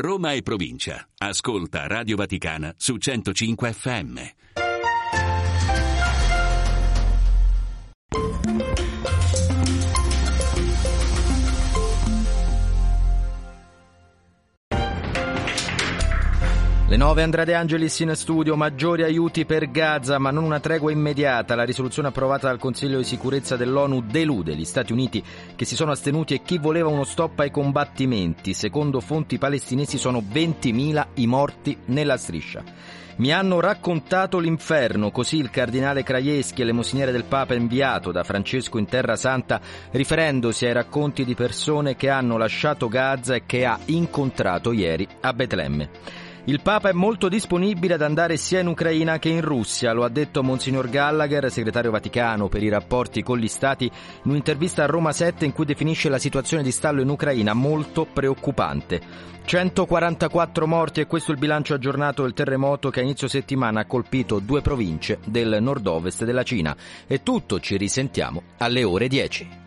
Roma e provincia. Ascolta Radio Vaticana su 105 FM. Le 9 Andrea De Angelis in studio, maggiori aiuti per Gaza ma non una tregua immediata. La risoluzione approvata dal Consiglio di sicurezza dell'ONU delude gli Stati Uniti che si sono astenuti e chi voleva uno stop ai combattimenti. Secondo fonti palestinesi sono 20.000 i morti nella striscia. Mi hanno raccontato l'inferno, così il cardinale Krajewski, elemosiniere del Papa inviato da Francesco in Terra Santa, riferendosi ai racconti di persone che hanno lasciato Gaza e che ha incontrato ieri a Betlemme. Il Papa è molto disponibile ad andare sia in Ucraina che in Russia, lo ha detto Monsignor Gallagher, segretario vaticano per i rapporti con gli Stati, in un'intervista a Roma 7 in cui definisce la situazione di stallo in Ucraina molto preoccupante. 144 morti e questo è il bilancio aggiornato del terremoto che a inizio settimana ha colpito due province del nord-ovest della Cina. E tutto ci risentiamo alle ore 10.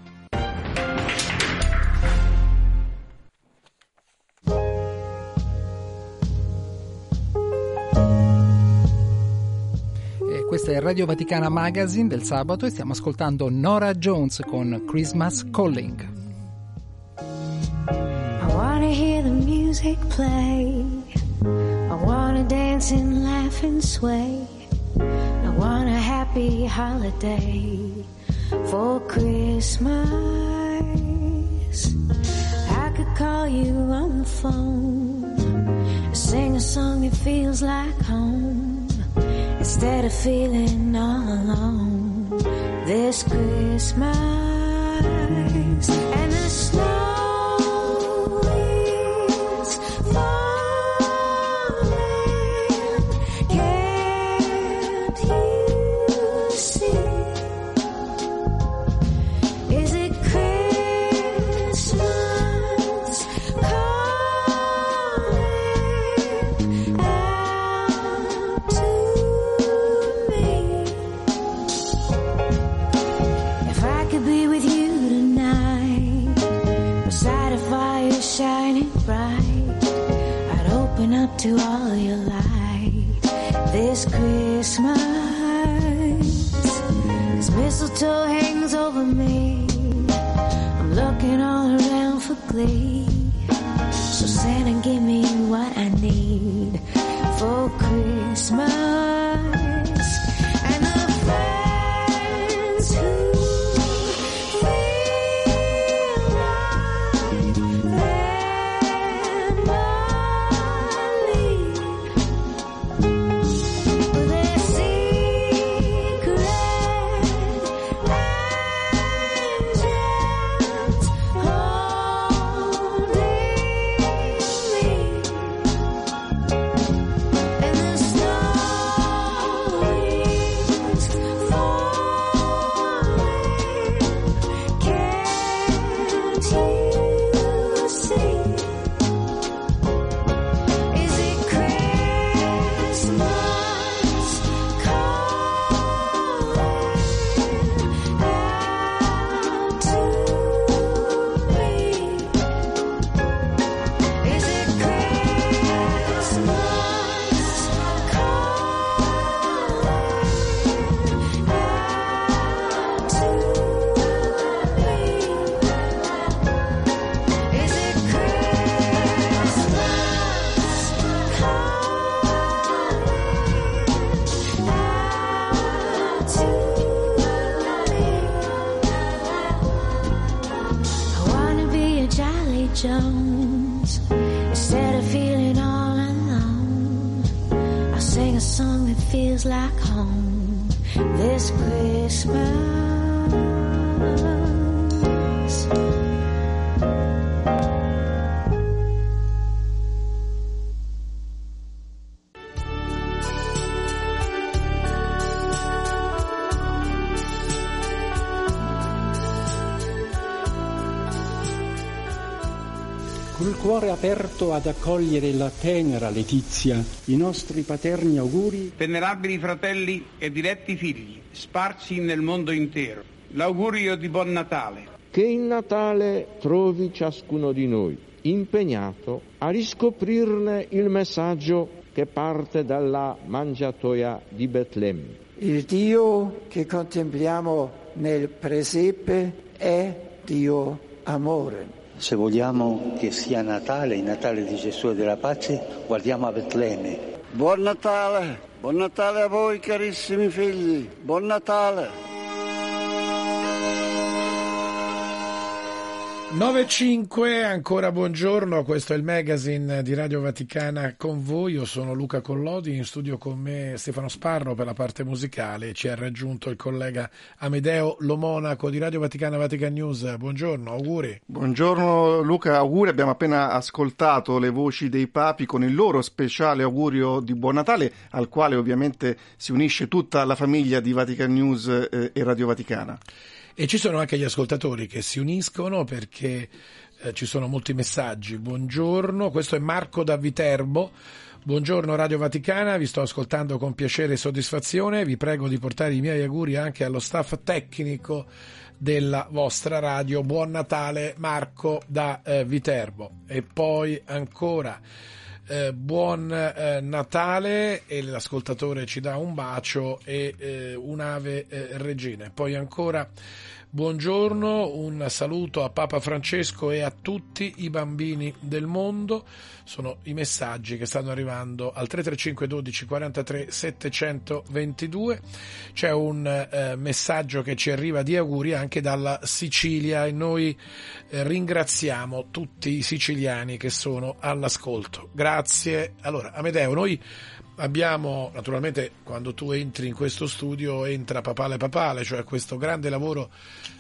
Questa è Radio Vaticana Magazine del sabato e stiamo ascoltando Nora Jones con Christmas Calling. I wanna hear the music play. I wanna dance and laugh and sway. I want a happy holiday for Christmas. I could call you on the phone, sing a song that feels like home, instead of feeling all alone this Christmas. And the snow to all your light this Christmas. As mistletoe aperto ad accogliere la tenera Letizia, i nostri paterni auguri Venerabili fratelli e diletti figli, sparsi nel mondo intero, l'augurio di buon Natale. Che il Natale trovi ciascuno di noi impegnato a riscoprirne il messaggio che parte dalla mangiatoia di Betlemme. Il Dio che contempliamo nel presepe è Dio amore. Se vogliamo che sia Natale, il Natale di Gesù e della pace, guardiamo a Betlemme. Buon Natale, buon Natale a voi carissimi figli, buon Natale. 9.5, ancora buongiorno, questo è il magazine di Radio Vaticana con voi, io sono Luca Collodi, in studio con me Stefano Sparro per la parte musicale, ci ha raggiunto il collega Amedeo Lomonaco di Radio Vaticana Vatican News, buongiorno, auguri. Buongiorno Luca, auguri, abbiamo appena ascoltato le voci dei papi con il loro speciale augurio di Buon Natale, al quale ovviamente si unisce tutta la famiglia di Vatican News eh, e Radio Vaticana. E ci sono anche gli ascoltatori che si uniscono perché eh, ci sono molti messaggi. Buongiorno, questo è Marco da Viterbo. Buongiorno Radio Vaticana, vi sto ascoltando con piacere e soddisfazione. Vi prego di portare i miei auguri anche allo staff tecnico della vostra radio. Buon Natale Marco da eh, Viterbo. E poi ancora eh, buon eh, Natale e l'ascoltatore ci dà un bacio e eh, un'ave eh, regina. Poi ancora buongiorno, un saluto a Papa Francesco e a tutti i bambini del mondo. Sono i messaggi che stanno arrivando al 335 12 43 722. C'è un eh, messaggio che ci arriva di auguri anche dalla Sicilia e noi eh, ringraziamo tutti i siciliani che sono all'ascolto. Grazie. Allora, Amedeo, noi abbiamo naturalmente quando tu entri in questo studio entra Papale Papale, cioè questo grande lavoro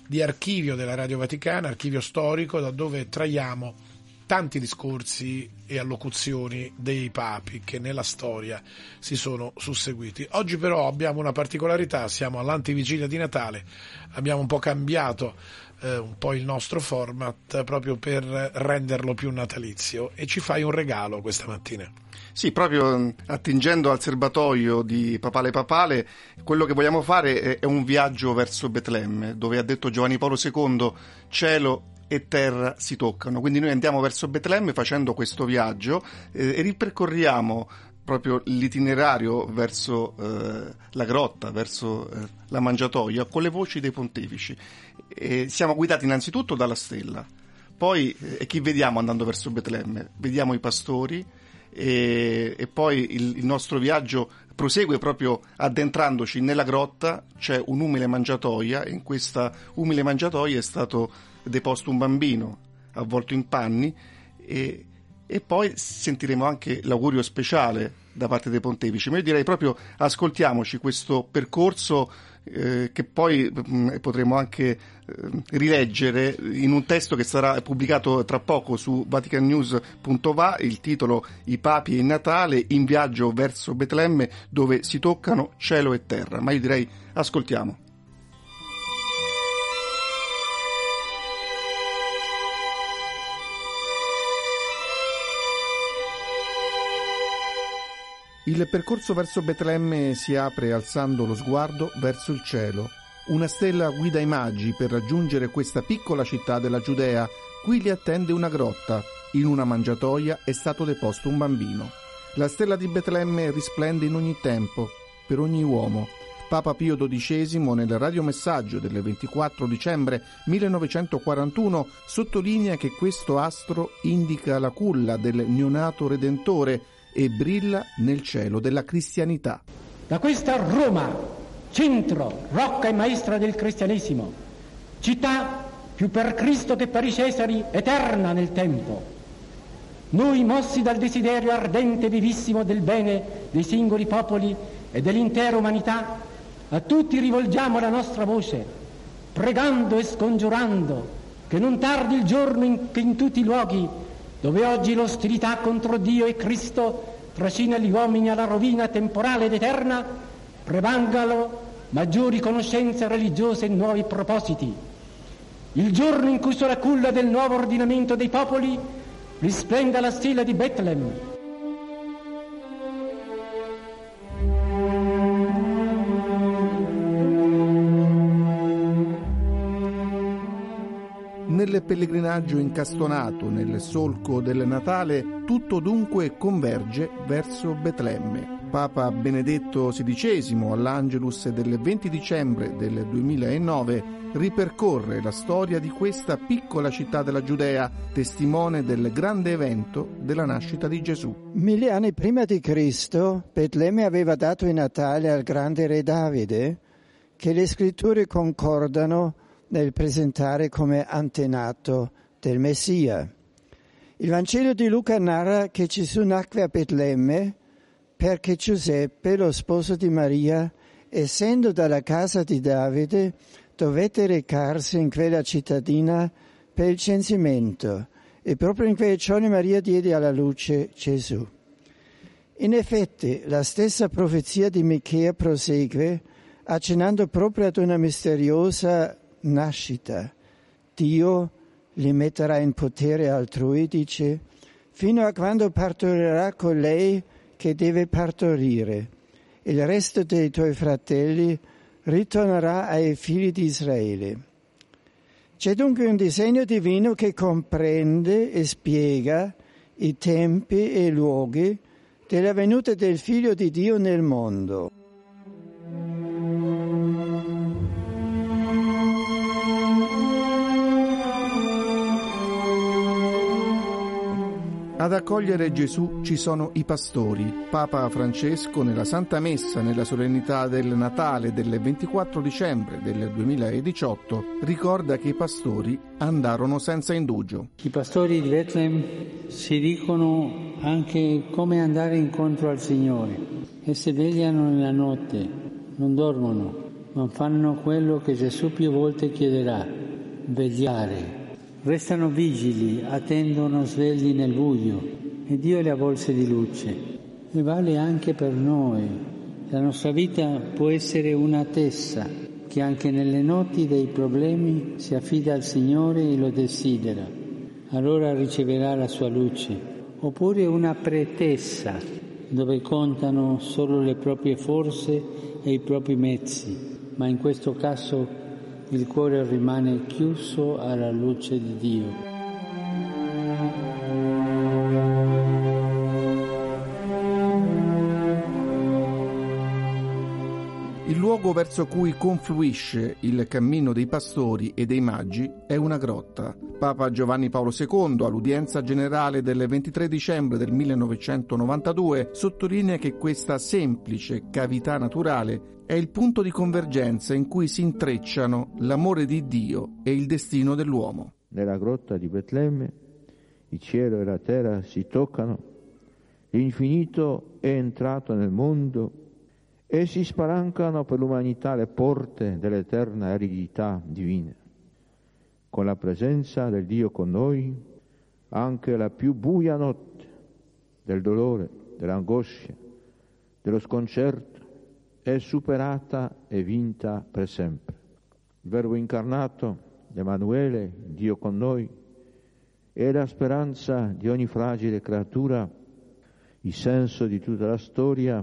di archivio della Radio Vaticana, archivio storico da dove traiamo tanti discorsi e allocuzioni dei papi che nella storia si sono susseguiti. Oggi però abbiamo una particolarità, siamo all'antivigilia di Natale, abbiamo un po' cambiato eh, un po' il nostro format proprio per renderlo più natalizio e ci fai un regalo questa mattina. Sì, proprio mh, attingendo al serbatoio di Papale Papale, quello che vogliamo fare è, è un viaggio verso Betlemme, dove ha detto Giovanni Paolo II, cielo e terra si toccano. Quindi noi andiamo verso Betlemme facendo questo viaggio eh, e ripercorriamo proprio l'itinerario verso eh, la grotta, verso eh, la mangiatoia, con le voci dei pontefici. E siamo guidati innanzitutto dalla stella. Poi, eh, chi vediamo andando verso Betlemme? Vediamo i pastori e, e poi il, il nostro viaggio prosegue proprio addentrandoci nella grotta, c'è un'umile mangiatoia. E in questa umile mangiatoia è stato deposto un bambino avvolto in panni. E, e poi sentiremo anche l'augurio speciale da parte dei pontefici. Ma io direi proprio ascoltiamoci questo percorso eh, che poi mh, potremo anche rileggere in un testo che sarà pubblicato tra poco su vaticannews.va, il titolo I papi e il Natale in viaggio verso Betlemme dove si toccano cielo e terra. Ma io direi ascoltiamo. Il percorso verso Betlemme si apre alzando lo sguardo verso il cielo. Una stella guida i magi per raggiungere questa piccola città della Giudea. Qui li attende una grotta. In una mangiatoia è stato deposto un bambino. La stella di Betlemme risplende in ogni tempo, per ogni uomo. Papa Pio XII nel radiomessaggio del 24 dicembre 1941 sottolinea che questo astro indica la culla del neonato redentore e brilla nel cielo della cristianità. Da questa Roma, centro, rocca e maestra del cristianesimo, città più per Cristo che per i Cesari, eterna nel tempo, noi mossi dal desiderio ardente e vivissimo del bene dei singoli popoli e dell'intera umanità, a tutti rivolgiamo la nostra voce, pregando e scongiurando che non tardi il giorno in che in tutti i luoghi dove oggi l'ostilità contro Dio e Cristo trascina gli uomini alla rovina temporale ed eterna, prevangano maggiori conoscenze religiose e nuovi propositi. Il giorno in cui sulla culla del nuovo ordinamento dei popoli risplenda la stella di Betlemme, Nel pellegrinaggio incastonato nel solco del Natale, tutto dunque converge verso Betlemme. Papa Benedetto XVI all'Angelus del 20 dicembre del 2009 ripercorre la storia di questa piccola città della Giudea, testimone del grande evento della nascita di Gesù. Mille anni prima di Cristo, Betlemme aveva dato in Natale al grande re Davide, che le scritture concordano nel presentare come antenato del Messia. Il Vangelo di Luca narra che Gesù nacque a Betlemme perché Giuseppe, lo sposo di Maria, essendo dalla casa di Davide, dovette recarsi in quella cittadina per il censimento e proprio in quei giorni Maria diede alla luce Gesù. In effetti, la stessa profezia di Michea prosegue accennando proprio ad una misteriosa nascita. Dio li metterà in potere altrui, dice, fino a quando partorirà colei che deve partorire. Il resto dei tuoi fratelli ritornerà ai figli di Israele. C'è dunque un disegno divino che comprende e spiega i tempi e i luoghi della venuta del Figlio di Dio nel mondo. Ad accogliere Gesù ci sono i pastori. Papa Francesco nella Santa Messa nella solennità del Natale del 24 dicembre del 2018 ricorda che i pastori andarono senza indugio. I pastori di Betlem si dicono anche come andare incontro al Signore e si vegliano nella notte, non dormono, ma fanno quello che Gesù più volte chiederà, vegliare. Restano vigili, attendono svegli nel buio e Dio li avvolse di luce. E vale anche per noi. La nostra vita può essere una tessa che anche nelle notti dei problemi si affida al Signore e lo desidera. Allora riceverà la sua luce. Oppure una pretessa dove contano solo le proprie forze e i propri mezzi, ma in questo caso il cuore rimane chiuso alla luce di Dio. Il luogo verso cui confluisce il cammino dei pastori e dei magi è una grotta. Papa Giovanni Paolo II, all'udienza generale del 23 dicembre del 1992, sottolinea che questa semplice cavità naturale è il punto di convergenza in cui si intrecciano l'amore di Dio e il destino dell'uomo. Nella grotta di Betlemme il cielo e la terra si toccano, l'infinito è entrato nel mondo e si spalancano per l'umanità le porte dell'eterna eredità divina. Con la presenza del Dio con noi, anche la più buia notte del dolore, dell'angoscia, dello sconcerto è superata e vinta per sempre. Il Verbo incarnato, Emanuele, Dio con noi, è la speranza di ogni fragile creatura, il senso di tutta la storia,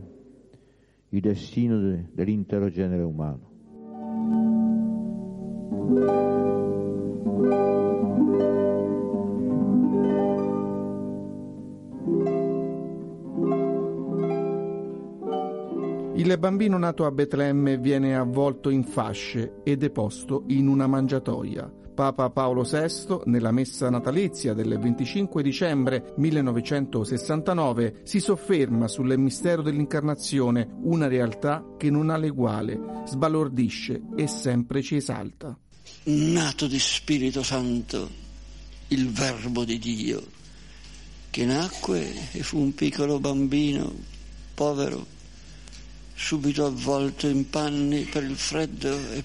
il destino de- dell'intero genere umano. Il bambino nato a Betlemme viene avvolto in fasce e deposto in una mangiatoia. Papa Paolo VI, nella messa natalizia del 25 dicembre 1969, si sofferma sul mistero dell'incarnazione, una realtà che non ha l'eguale, sbalordisce e sempre ci esalta. nato di Spirito Santo, il Verbo di Dio, che nacque e fu un piccolo bambino, povero, subito avvolto in panni per il freddo e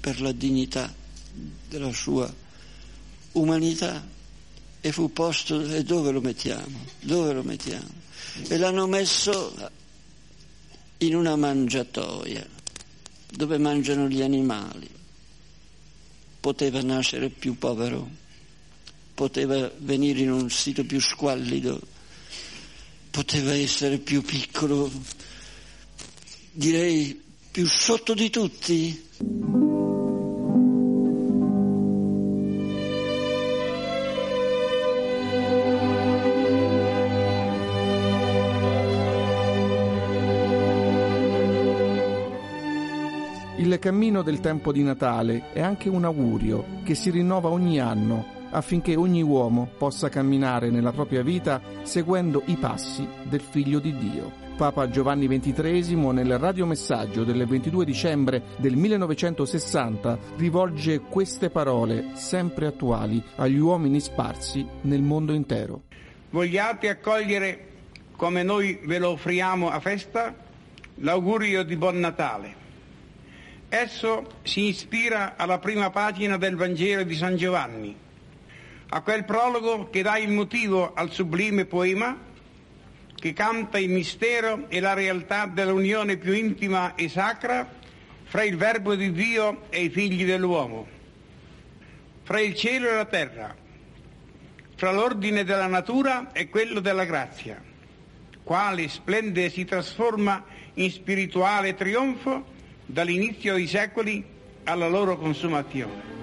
per la dignità della sua umanità e fu posto e dove lo mettiamo? Dove lo mettiamo? E l'hanno messo in una mangiatoia dove mangiano gli animali. Poteva nascere più povero, poteva venire in un sito più squallido, poteva essere più piccolo, direi più sotto di tutti. Il cammino del tempo di Natale è anche un augurio che si rinnova ogni anno affinché ogni uomo possa camminare nella propria vita seguendo i passi del Figlio di Dio. Papa Giovanni XXIII nel radiomessaggio del 22 dicembre del 1960 rivolge queste parole sempre attuali agli uomini sparsi nel mondo intero. Vogliate accogliere, come noi ve lo offriamo a festa, l'augurio di Buon Natale. Esso si ispira alla prima pagina del Vangelo di San Giovanni, a quel prologo che dà il motivo al sublime poema che canta il mistero e la realtà dell'unione più intima e sacra fra il Verbo di Dio e i figli dell'uomo, fra il cielo e la terra, fra l'ordine della natura e quello della grazia, quale splende e si trasforma in spirituale trionfo dall'inizio dei secoli alla loro consumazione.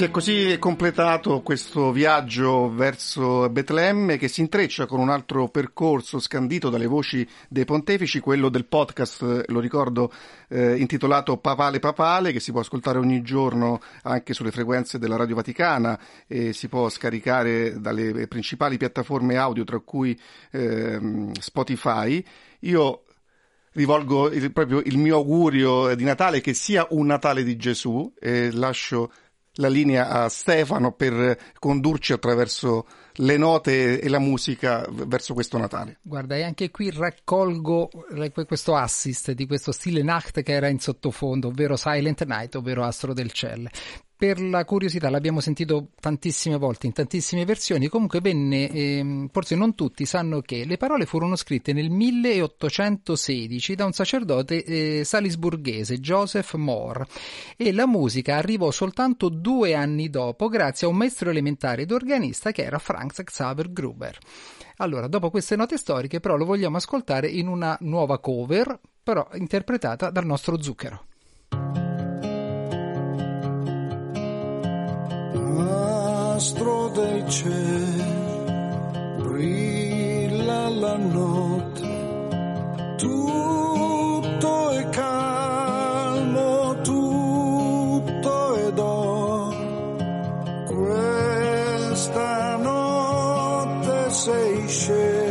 Si è così completato questo viaggio verso Betlemme che si intreccia con un altro percorso scandito dalle voci dei pontefici, quello del podcast, lo ricordo, eh, intitolato Papale Papale, che si può ascoltare ogni giorno anche sulle frequenze della Radio Vaticana e si può scaricare dalle principali piattaforme audio, tra cui ehm, Spotify. Io rivolgo il, proprio il mio augurio di Natale che sia un Natale di Gesù e lascio la linea a Stefano per condurci attraverso le note e la musica verso questo Natale. Guarda, e anche qui raccolgo questo assist di questo stile Nacht che era in sottofondo, ovvero Silent Night, ovvero Astro del Cielo. Per la curiosità l'abbiamo sentito tantissime volte in tantissime versioni, comunque venne, ehm, forse non tutti sanno che le parole furono scritte nel 1816 da un sacerdote eh, salisburghese, Joseph Moore, e la musica arrivò soltanto due anni dopo grazie a un maestro elementare ed organista che era Franz Xaver Gruber. Allora, dopo queste note storiche, però lo vogliamo ascoltare in una nuova cover, però interpretata dal nostro zucchero. Astro del cielo, brilla la notte, tutto è calmo, tutto è d'oro. Questa notte sei sceso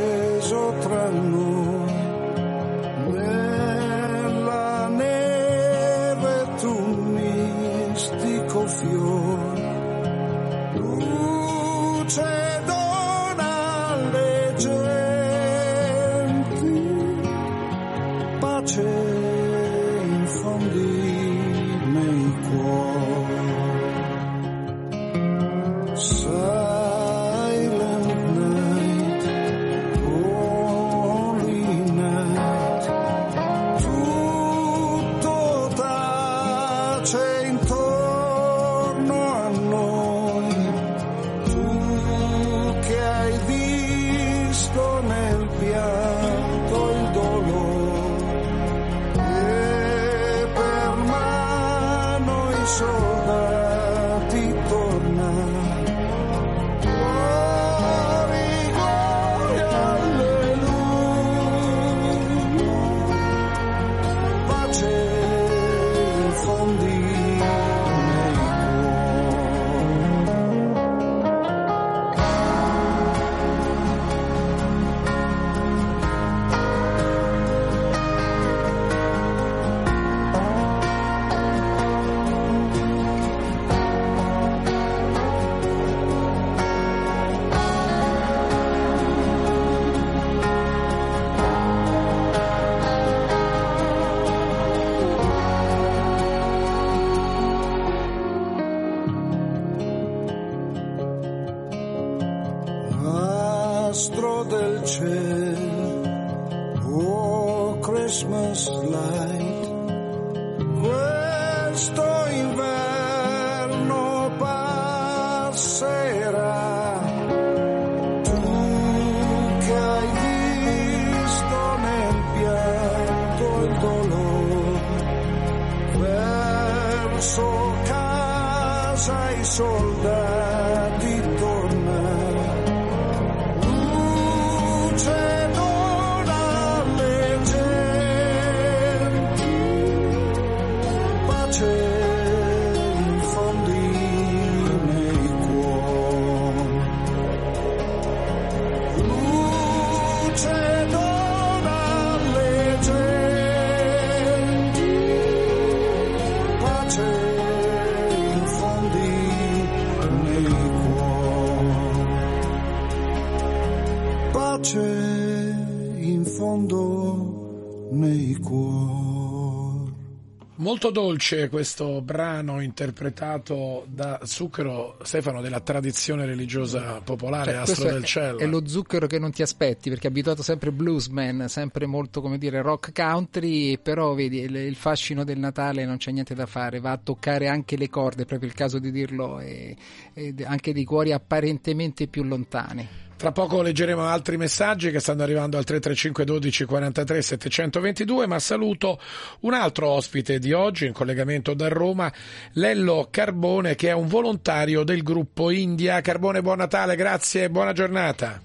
Molto dolce questo brano interpretato da Zucchero Stefano della tradizione religiosa popolare Cioè, Astro del è, Cielo. è lo zucchero che non ti aspetti perché è abituato sempre bluesman, sempre molto come dire rock country, però vedi il, il fascino del Natale non c'è niente da fare, va a toccare anche le corde, proprio il caso di dirlo, e, e anche di cuori apparentemente più lontani. Tra poco leggeremo altri messaggi che stanno arrivando al 335 12 43 722, ma saluto un altro ospite di oggi in collegamento da Roma, Lello Carbone, che è un volontario del gruppo India. Carbone, buon Natale, grazie e buona giornata.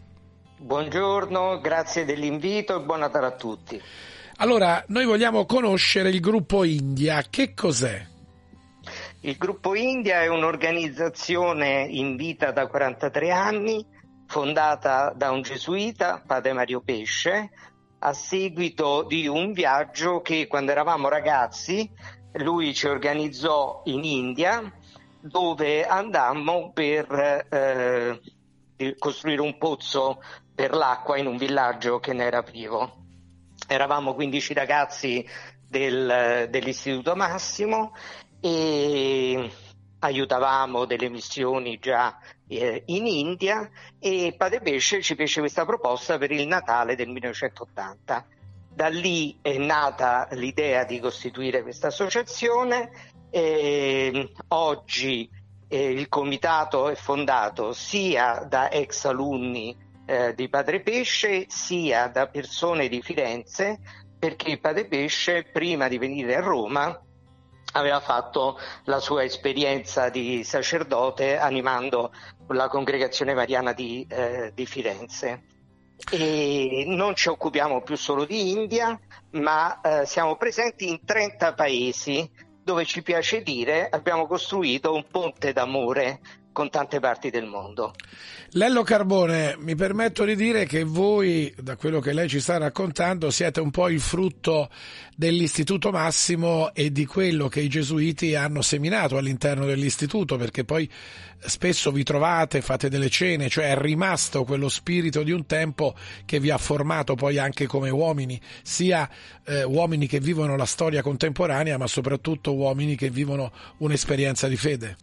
Buongiorno, grazie dell'invito e buon Natale a tutti. Allora, noi vogliamo conoscere il gruppo India. Che cos'è? Il gruppo India è un'organizzazione in vita da 43 anni, fondata da un gesuita, padre Mario Pesce, a seguito di un viaggio che quando eravamo ragazzi lui ci organizzò in India dove andammo per eh, costruire un pozzo per l'acqua in un villaggio che ne era privo. Eravamo 15 ragazzi del- dell'Istituto Massimo e aiutavamo delle missioni già eh, in India e Padre Pesce ci fece questa proposta per il Natale del 1980. Da lì è nata l'idea di costituire questa associazione. e oggi eh, il comitato è fondato sia da ex alunni eh, di Padre Pesce sia da persone di Firenze perché Padre Pesce prima di venire a Roma aveva fatto la sua esperienza di sacerdote animando la congregazione mariana di, eh, di Firenze. E non ci occupiamo più solo di India, ma eh, siamo presenti in 30 paesi dove ci piace dire abbiamo costruito un ponte d'amore con tante parti del mondo. Lello Carbone, mi permetto di dire che voi, da quello che lei ci sta raccontando, siete un po' il frutto dell'Istituto Massimo e di quello che i gesuiti hanno seminato all'interno dell'istituto, perché poi spesso vi trovate, fate delle cene, cioè è rimasto quello spirito di un tempo che vi ha formato poi anche come uomini, sia eh, uomini che vivono la storia contemporanea, ma soprattutto uomini che vivono un'esperienza di fede.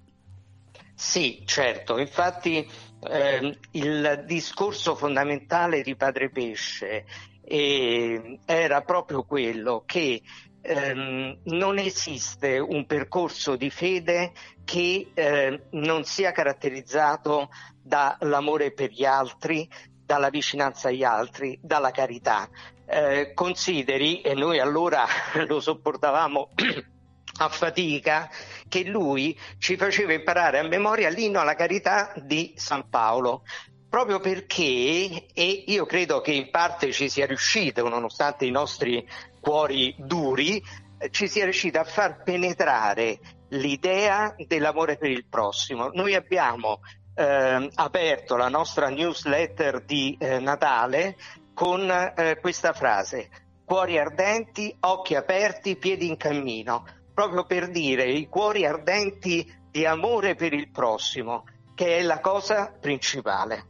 Sì, certo, infatti ehm, il discorso fondamentale di Padre Pesce eh, era proprio quello che ehm, non esiste un percorso di fede che eh, non sia caratterizzato dall'amore per gli altri, dalla vicinanza agli altri, dalla carità. Eh, consideri, e noi allora lo sopportavamo a fatica che lui ci faceva imparare a memoria l'inno alla carità di San Paolo. Proprio perché, e io credo che in parte ci sia riuscito, nonostante i nostri cuori duri, ci sia riuscito a far penetrare l'idea dell'amore per il prossimo. Noi abbiamo eh, aperto la nostra newsletter di eh, Natale con eh, questa frase: cuori ardenti, occhi aperti, piedi in cammino proprio per dire i cuori ardenti di amore per il prossimo, che è la cosa principale.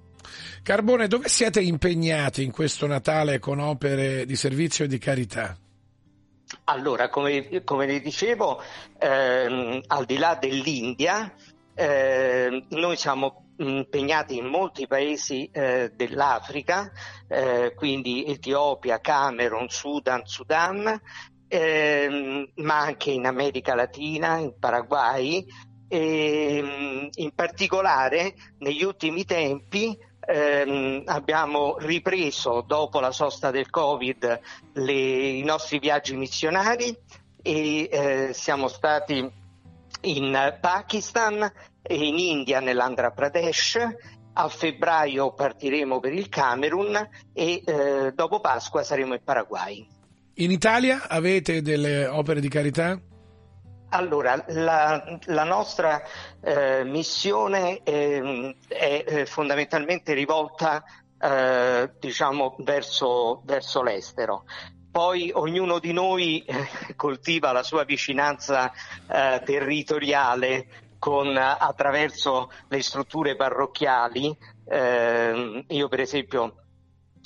Carbone, dove siete impegnati in questo Natale con opere di servizio e di carità? Allora, come, come le dicevo, ehm, al di là dell'India, eh, noi siamo impegnati in molti paesi eh, dell'Africa, eh, quindi Etiopia, Camerun, Sudan, Sudan, ehm, ma anche in America Latina, in Paraguay e in particolare negli ultimi tempi ehm, abbiamo ripreso dopo la sosta del Covid le, i nostri viaggi missionari e eh, siamo stati in Pakistan e in India nell'Andhra Pradesh. A febbraio partiremo per il Camerun e eh, dopo Pasqua saremo in Paraguay. In Italia avete delle opere di carità? Allora, la, la nostra eh, missione ehm, è eh, fondamentalmente rivolta eh, diciamo verso, verso l'estero. Poi ognuno di noi eh, coltiva la sua vicinanza eh, territoriale con, attraverso le strutture parrocchiali. Ehm, io per esempio eh,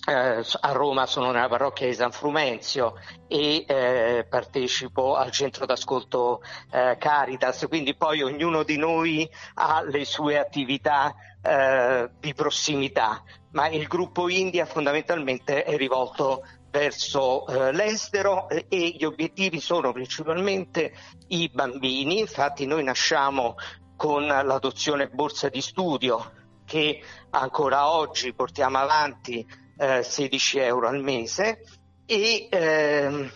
a Roma sono nella parrocchia di San Frumenzio e eh, partecipo al centro d'ascolto eh, Caritas, quindi poi ognuno di noi ha le sue attività eh, di prossimità, ma il gruppo India fondamentalmente è rivolto verso eh, l'estero eh, e gli obiettivi sono principalmente i bambini, infatti noi nasciamo con l'adozione borsa di studio che ancora oggi portiamo avanti eh, 16 euro al mese e ehm,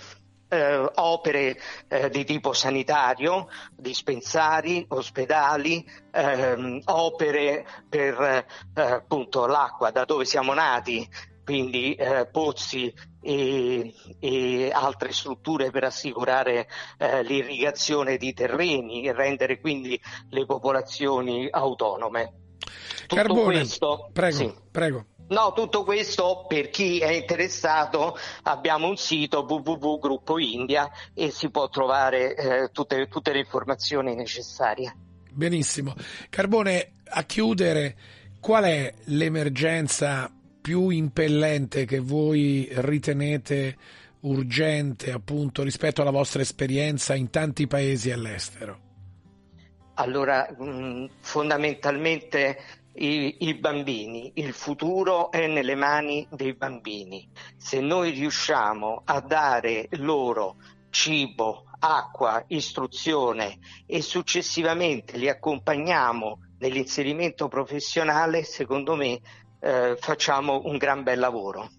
eh, opere eh, di tipo sanitario, dispensari, ospedali, ehm, opere per eh, appunto l'acqua da dove siamo nati, quindi eh, pozzi e, e altre strutture per assicurare eh, l'irrigazione di terreni e rendere quindi le popolazioni autonome. Tutto Carbone, questo, prego, sì. prego. No, tutto questo per chi è interessato abbiamo un sito www.gruppo India e si può trovare eh, tutte, tutte le informazioni necessarie. Benissimo. Carbone, a chiudere, qual è l'emergenza più impellente che voi ritenete urgente appunto rispetto alla vostra esperienza in tanti paesi all'estero? allora mh, fondamentalmente i, i bambini, il futuro è nelle mani dei bambini. Se noi riusciamo a dare loro cibo, acqua, istruzione e successivamente li accompagniamo nell'inserimento professionale, secondo me eh, facciamo un gran bel lavoro.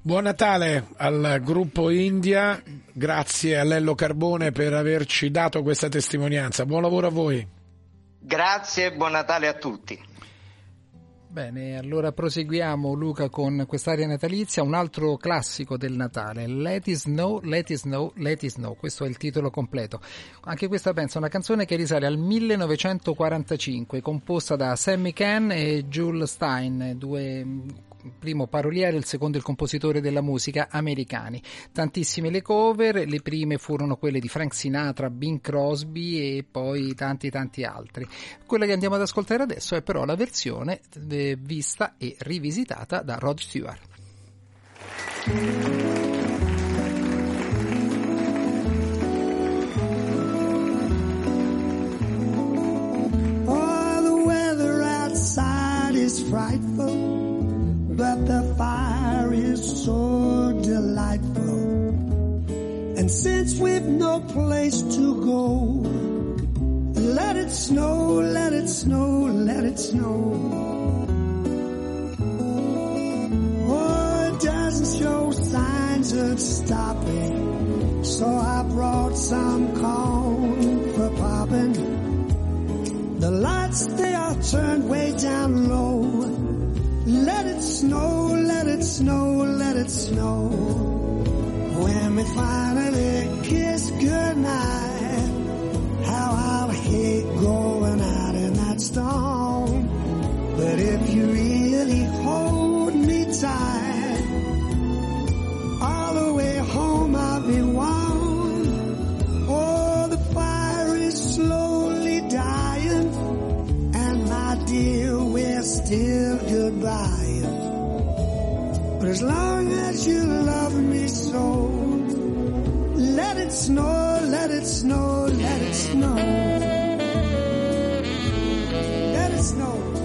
Buon Natale al gruppo India, grazie a Lello Carbone per averci dato questa testimonianza. Buon lavoro a voi. Grazie e buon Natale a tutti. Bene, allora proseguiamo Luca con quest'area natalizia, un altro classico del Natale, Let It Snow, Let It Snow, Let It Snow, questo è il titolo completo. Anche questa penso una canzone che risale al 1945, composta da Sammy Kahn e Jules Stein, due primo paroliere il secondo il compositore della musica americani. Tantissime le cover, le prime furono quelle di Frank Sinatra, Bing Crosby e poi tanti tanti altri. Quella che andiamo ad ascoltare adesso è però la versione eh, vista e rivisitata da Rod Stewart. Frightful, but the fire is so delightful. And since we've no place to go, let it snow, let it snow, let it snow. Oh, it doesn't show signs of stopping, so I brought some corn for popping. The lights, they are turned way down low. Let it snow, let it snow, let it snow. When we finally kiss goodnight, how I'll hate going out in that storm. But if you really hold me tight, all the way home I'll be warm. Oh, the fire is slowly dying, and my dear, we're still as long as you love me so, let it snow, let it snow, let it snow. Let it snow.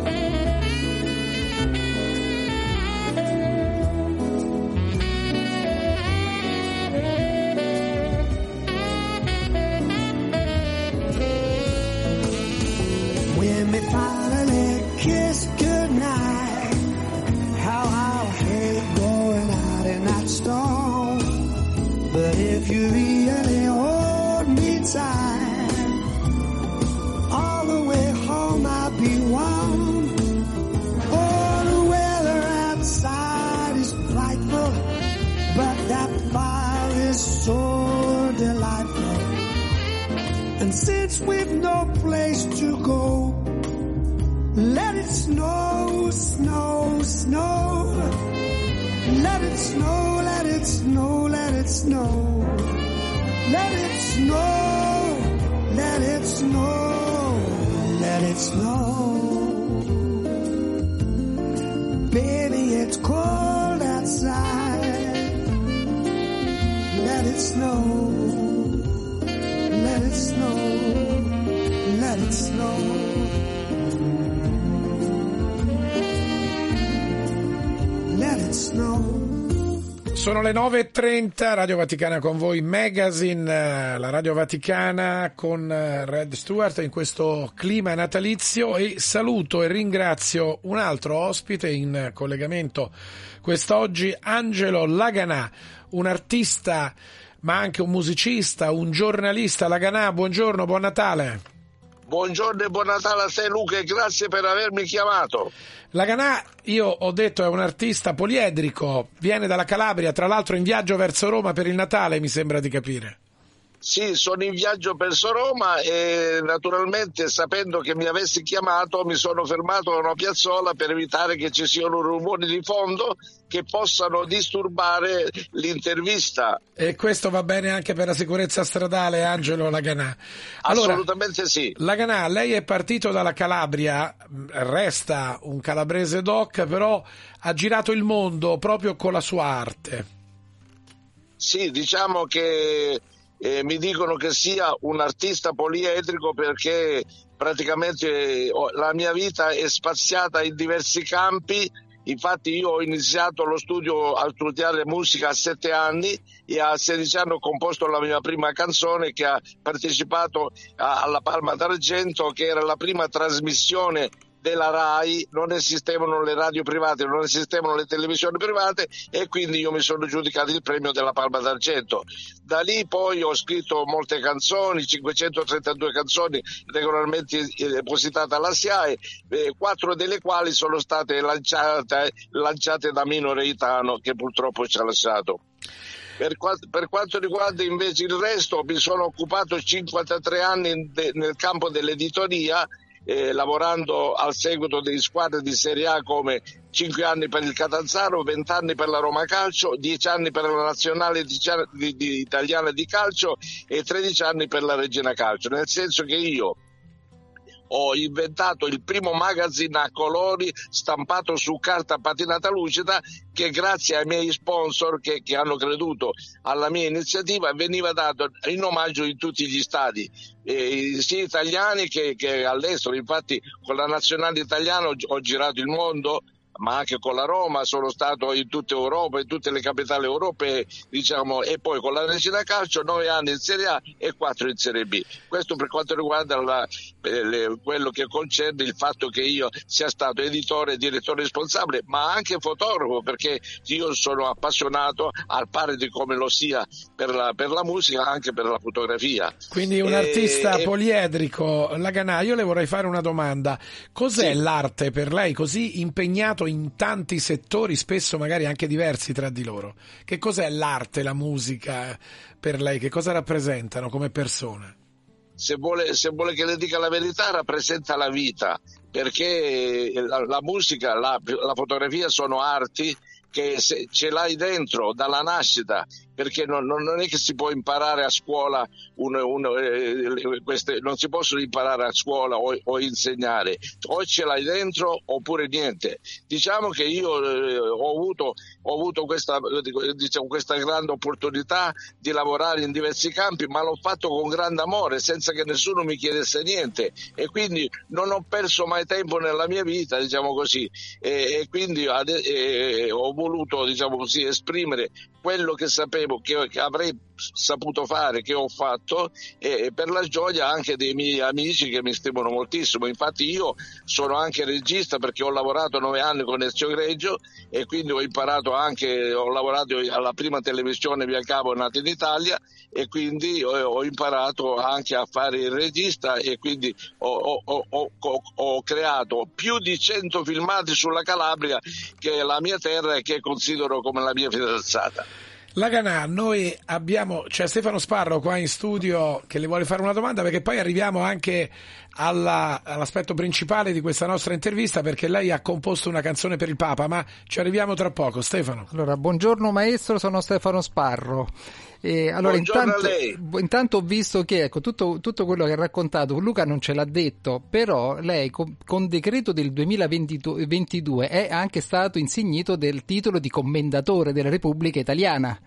Sono le 9.30, Radio Vaticana con voi, Magazine, eh, la Radio Vaticana con eh, Red Stewart in questo clima natalizio e saluto e ringrazio un altro ospite in collegamento quest'oggi, Angelo Laganà, un artista ma anche un musicista, un giornalista. Laganà, buongiorno, buon Natale. Buongiorno e buon Natale a te Luca e grazie per avermi chiamato. Laganà, io ho detto, è un artista poliedrico, viene dalla Calabria, tra l'altro in viaggio verso Roma per il Natale, mi sembra di capire. Sì, sono in viaggio verso Roma e naturalmente sapendo che mi avessi chiamato mi sono fermato a una piazzola per evitare che ci siano rumori di fondo che possano disturbare l'intervista. E questo va bene anche per la sicurezza stradale, Angelo Laganà. Allora, Assolutamente sì. Laganà, lei è partito dalla Calabria, resta un calabrese doc, però ha girato il mondo proprio con la sua arte. Sì, diciamo che eh, mi dicono che sia un artista poliedrico perché praticamente eh, la mia vita è spaziata in diversi campi. Infatti io ho iniziato lo studio a studiare musica a sette anni e a 16 anni ho composto la mia prima canzone che ha partecipato alla Palma d'Argento che era la prima trasmissione della RAI, non esistevano le radio private, non esistevano le televisioni private e quindi io mi sono giudicato il premio della Palma d'Argento. Da lì poi ho scritto molte canzoni, 532 canzoni regolarmente eh, depositate alla SIAE, eh, quattro delle quali sono state lanciate, lanciate da Mino Reitano che purtroppo ci ha lasciato. Per, qua- per quanto riguarda invece il resto, mi sono occupato 53 anni de- nel campo dell'editoria, eh, lavorando al seguito di squadre di Serie A come 5 anni per il Catanzaro, 20 anni per la Roma Calcio, 10 anni per la nazionale italiana di calcio e 13 anni per la Regina Calcio, nel senso che io ho inventato il primo magazine a colori stampato su carta patinata lucida che grazie ai miei sponsor che, che hanno creduto alla mia iniziativa veniva dato in omaggio in tutti gli stadi eh, sia italiani che, che all'estero infatti con la nazionale italiana ho, ho girato il mondo ma anche con la Roma sono stato in tutta Europa, in tutte le capitali europee, diciamo, e poi con la Regina Calcio nove anni in Serie A e quattro in Serie B. Questo per quanto riguarda la- le- quello che concerne il fatto che io sia stato editore direttore responsabile, ma anche fotografo, perché io sono appassionato al pari di come lo sia per la, per la musica, anche per la fotografia. Quindi un E- artista e- poliedrico, Laganà, io le vorrei fare una domanda. Cos'è Sì. l'arte per lei così impegnato in tanti settori, spesso magari anche diversi tra di loro? Che cos'è l'arte, la musica per lei? Che cosa rappresentano come persona? Se vuole, se vuole che le dica la verità, rappresenta la vita, perché la, la musica, la, la fotografia sono arti che se ce l'hai dentro dalla nascita, perché non, non- è che si può imparare a scuola, un- un- eh, queste, non si possono imparare a scuola o, o insegnare, o ce l'hai dentro oppure niente. Diciamo che io eh, ho avuto, ho avuto questa, diciamo, questa grande opportunità di lavorare in diversi campi, ma l'ho fatto con grande amore, senza che nessuno mi chiedesse niente. E quindi non ho perso mai tempo nella mia vita, diciamo così, e, e quindi ade- e ho voluto, diciamo così, esprimere quello che sapevo che, che avrei saputo fare, che ho fatto e, per la gioia anche dei miei amici che mi stimano moltissimo. Infatti io sono anche regista perché ho lavorato nove anni con Ezio Greggio e quindi ho imparato anche, ho lavorato alla prima televisione via cavo nata in Italia e quindi ho, imparato anche a fare il regista e quindi ho- ho- ho creato più di 100 filmati sulla Calabria che è la mia terra e che considero come la mia fidanzata. Laganà, noi abbiamo, c'è Stefano Sparro qua in studio che le vuole fare una domanda perché poi arriviamo anche alla- all'aspetto principale di questa nostra intervista perché lei ha composto una canzone per il Papa, ma ci arriviamo tra poco. Stefano. Allora, buongiorno maestro, sono Stefano Sparro. E allora, intanto, intanto ho visto che ecco, tutto, tutto quello che ha raccontato Luca non ce l'ha detto, però lei con, con decreto del 2022 è anche stato insignito del titolo di commendatore della Repubblica Italiana.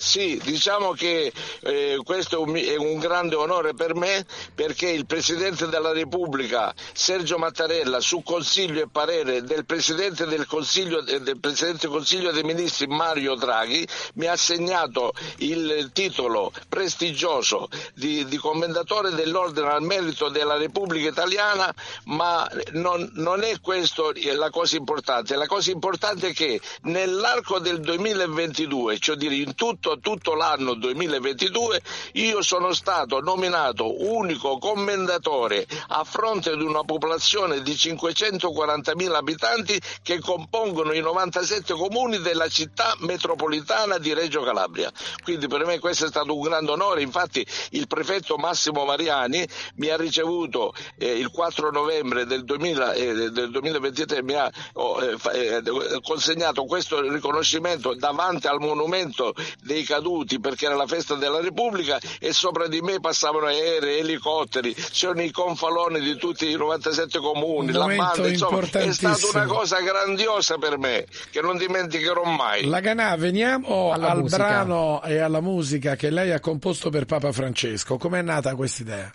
Sì, diciamo che eh, questo è un, grande onore per me perché il Presidente della Repubblica Sergio Mattarella su consiglio e parere del Presidente del Consiglio, eh, del Presidente del Consiglio dei Ministri Mario Draghi mi ha assegnato il titolo prestigioso di, di commendatore dell'Ordine al Merito della Repubblica Italiana ma non, non è questo la cosa importante, la cosa importante è che nell'arco del 2022, cioè dire in tutto, tutto l'anno 2022, io sono stato nominato unico commendatore a fronte di una popolazione di 540.000 abitanti che compongono i 97 comuni della città metropolitana di Reggio Calabria. Quindi per me questo è stato un grande onore, infatti il prefetto Massimo Mariani mi ha ricevuto eh, il 4 novembre del, 2000, eh, del 2023, mi ha oh, eh, eh, consegnato questo riconoscimento davanti al monumento dei dei caduti perché era la festa della Repubblica e sopra di me passavano aerei, elicotteri, c'erano i confaloni di tutti i 97 comuni, Un la banda, insomma, è stata una cosa grandiosa per me che non dimenticherò mai. La Ganà, veniamo Alla al musica. brano e alla musica che lei ha composto per Papa Francesco. Com'è nata questa idea?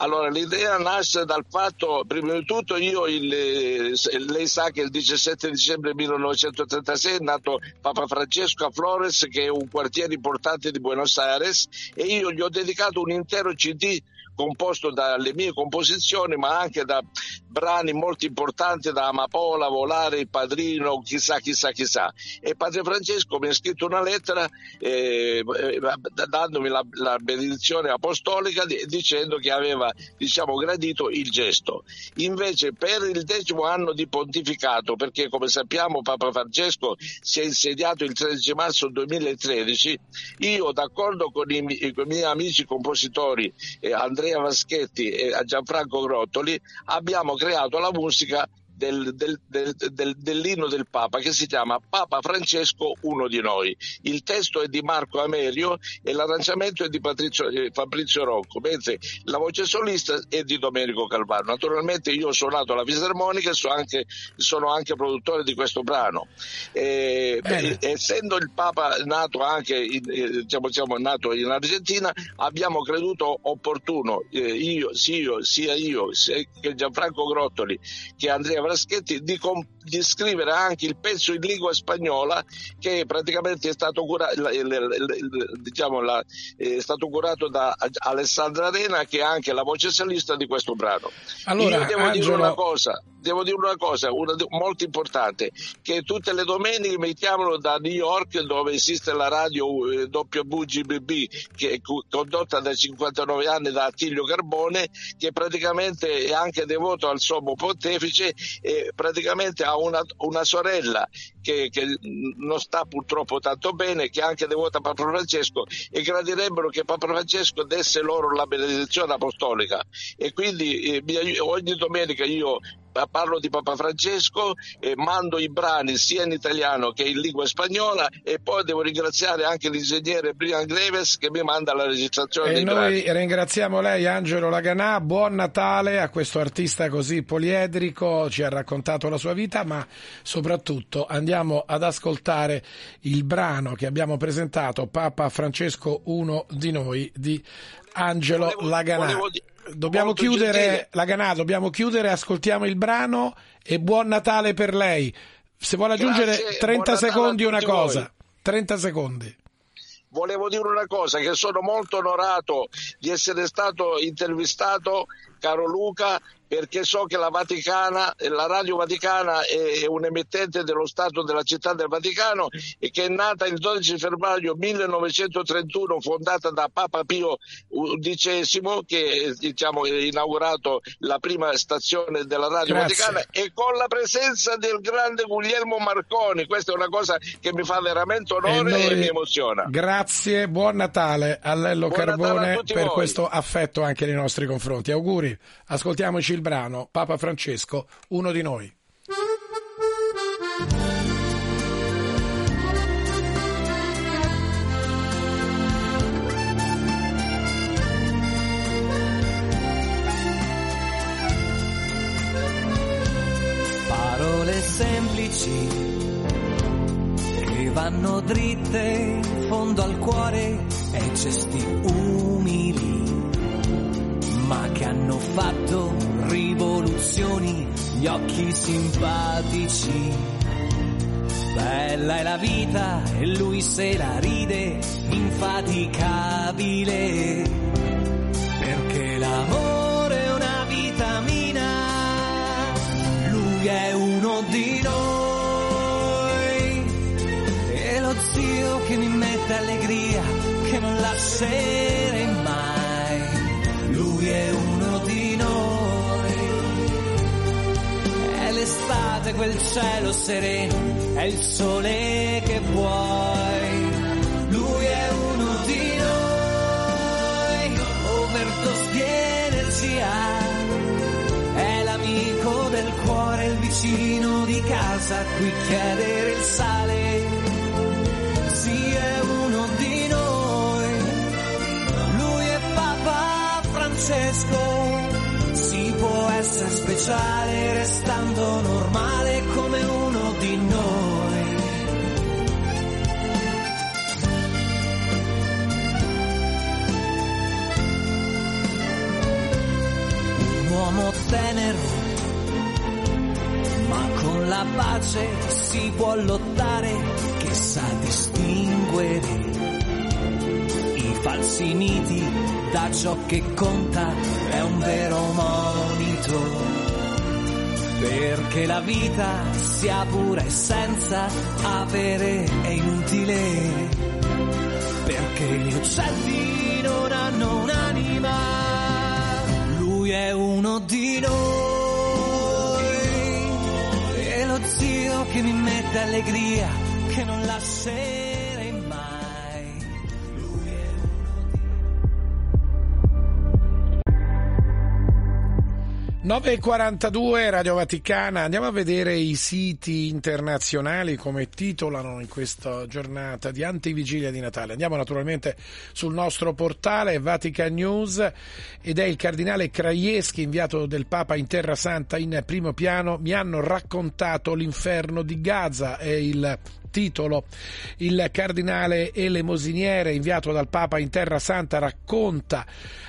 Allora, l'idea nasce dal fatto, prima di tutto, io, il, eh, lei sa che il 17 dicembre 1936 è nato Papa Francesco a Flores, che è un quartiere importante di Buenos Aires, e io gli ho dedicato un intero CD composto dalle mie composizioni, ma anche da brani molto importanti da Amapola, Volare, Il Padrino, chissà, chissà, chissà. E Padre Francesco mi ha scritto una lettera eh, eh, dandomi la, la benedizione apostolica di- dicendo che aveva diciamo, gradito il gesto. Invece per il decimo anno di pontificato, perché come sappiamo Papa Francesco si è insediato il 13 marzo 2013, io d'accordo con i, con i miei amici compositori eh, Andrea Vaschetti e Gianfranco Grottoli abbiamo creato la musica del, del- del- del- dell'inno del Papa che si chiama Papa Francesco uno di noi. Il testo è di Marco Amerio e l'arrangiamento è di Patrizio- eh, Fabrizio Rocco, mentre la voce solista è di Domenico Calvano. Naturalmente io ho suonato la fisarmonica e so anche- sono anche produttore di questo brano. Eh, beh, essendo il Papa nato anche in, eh, diciamo, siamo nato in Argentina, abbiamo creduto opportuno, eh, io, sia io, sia io, sia che Gianfranco Grottoli, che Andrea Vraschetti, di, com- di scrivere anche il pezzo in lingua spagnola che praticamente è stato, cura- diciamo, è stato curato da Alessandra Arena, che è anche la voce solista di questo brano. Allora, io devo dire Angelo- una cosa, devo dire una cosa una molto importante, che tutte le domeniche mi chiamano da New York dove esiste la radio eh, WGBB che è condotta da 59 anni da Attilio Carbone che praticamente è anche devoto al sommo pontefice e praticamente ha una, una sorella che, che non sta purtroppo tanto bene che è anche devota a Papa Francesco e gradirebbero che Papa Francesco desse loro la benedizione apostolica. E quindi eh, ogni domenica io parlo di Papa Francesco e mando i brani sia in italiano che in lingua spagnola e poi devo ringraziare anche l'ingegnere Brian Greves che mi manda la registrazione E dei noi brani. ringraziamo lei, Angelo Laganà. Buon Natale a questo artista così poliedrico, ci ha raccontato la sua vita, ma soprattutto andiamo ad ascoltare il brano che abbiamo presentato, Papa Francesco, uno di noi, di Angelo Laganà. volevo Dobbiamo chiudere, gentile. Laganà, dobbiamo chiudere, ascoltiamo il brano e buon Natale per lei. Se vuole aggiungere Grazie, 30 buon Natale secondi una cosa. voi. 30 secondi. Volevo dire una cosa, che sono molto onorato di essere stato intervistato, caro Luca, perché so che la Vaticana, la Radio Vaticana è un emittente dello Stato della Città del Vaticano e che è nata il 12 febbraio 1931, fondata da Papa Pio XI, che diciamo, ha inaugurato la prima stazione della Radio Grazie. Vaticana e con la presenza del grande Guglielmo Marconi. Questa è una cosa che mi fa veramente onore e, noi- mi emoziona. Grazie, buon Natale a Lello Buon Carbone a per voi. questo affetto anche nei nostri confronti. Auguri, ascoltiamoci il brano Papa Francesco, uno di noi. Parole semplici che vanno dritte in fondo al cuore e gesti umili, ma che hanno fatto rivoluzioni, gli occhi simpatici. Bella è la vita e lui se la ride, infaticabile, perché l'amore è una vitamina lui è uno di noi e lo zio che mi mette allegria che non lascerei scordate quel cielo sereno, è il sole che vuoi. Lui è uno di noi, overdose di energia. È l'amico del cuore, il vicino di casa, a cui chiedere il sale. Sì, è uno di noi, lui è Papa Francesco essere speciale restando normale come uno di noi. Un uomo tenero, ma con la pace si può lottare, che sa distinguere i falsi miti da ciò che conta, è un vero monito. Perché la vita sia pura e senza avere è inutile. Perché gli uccelli non hanno un'anima. Lui è uno di noi. E lo zio che mi mette allegria, che non lascerei mai. 9.42 Radio Vaticana, andiamo a vedere i siti internazionali come titolano in questa giornata di antivigilia di Natale. Andiamo naturalmente sul nostro portale Vatican News ed è il cardinale Krajewski, inviato del Papa in Terra Santa in primo piano, mi hanno raccontato l'inferno di Gaza, è il titolo. Il cardinale Elemosiniere, inviato dal Papa in Terra Santa, racconta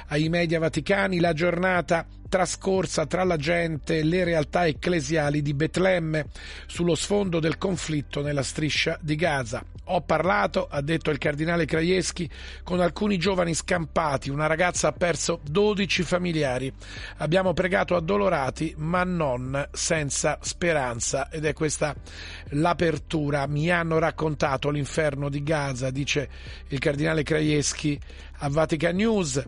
ai media vaticani la giornata trascorsa tra la gente e le realtà ecclesiali di Betlemme sullo sfondo del conflitto nella striscia di Gaza. Ho parlato, ha detto il cardinale Krajewski, con alcuni giovani scampati. Una ragazza ha perso 12 familiari. Abbiamo pregato addolorati, ma non senza speranza. Ed è questa l'apertura. Mi hanno raccontato l'inferno di Gaza, dice il cardinale Krajewski a Vatican News.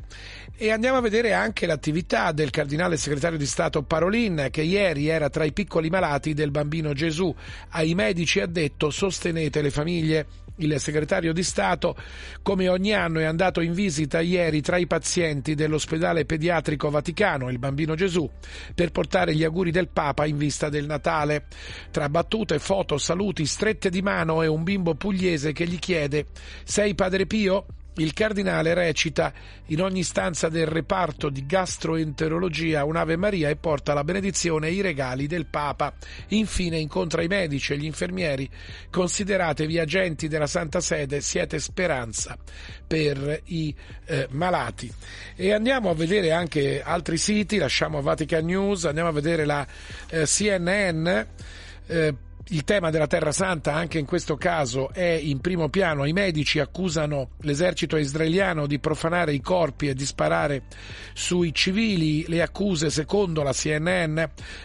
E andiamo a vedere anche l'attività del cardinale segretario di Stato Parolin, che ieri era tra i piccoli malati del bambino Gesù. Ai medici ha detto sostenete le famiglie. Il segretario di Stato, come ogni anno, è andato in visita ieri tra i pazienti dell'ospedale pediatrico Vaticano, il Bambino Gesù, per portare gli auguri del Papa in vista del Natale. Tra battute, foto, saluti, strette di mano e un bimbo pugliese che gli chiede: Sei Padre Pio? Il cardinale recita in ogni stanza del reparto di gastroenterologia un'Ave Maria e porta la benedizione e i regali del Papa. Infine incontra i medici e gli infermieri. Consideratevi agenti della Santa Sede, siete speranza per i eh, malati. E andiamo a vedere anche altri siti, lasciamo Vatican News, andiamo a vedere la eh, CNN. Eh, il tema della Terra Santa anche in questo caso è in primo piano. I medici accusano l'esercito israeliano di profanare i corpi e di sparare sui civili. Le accuse, secondo la CNN,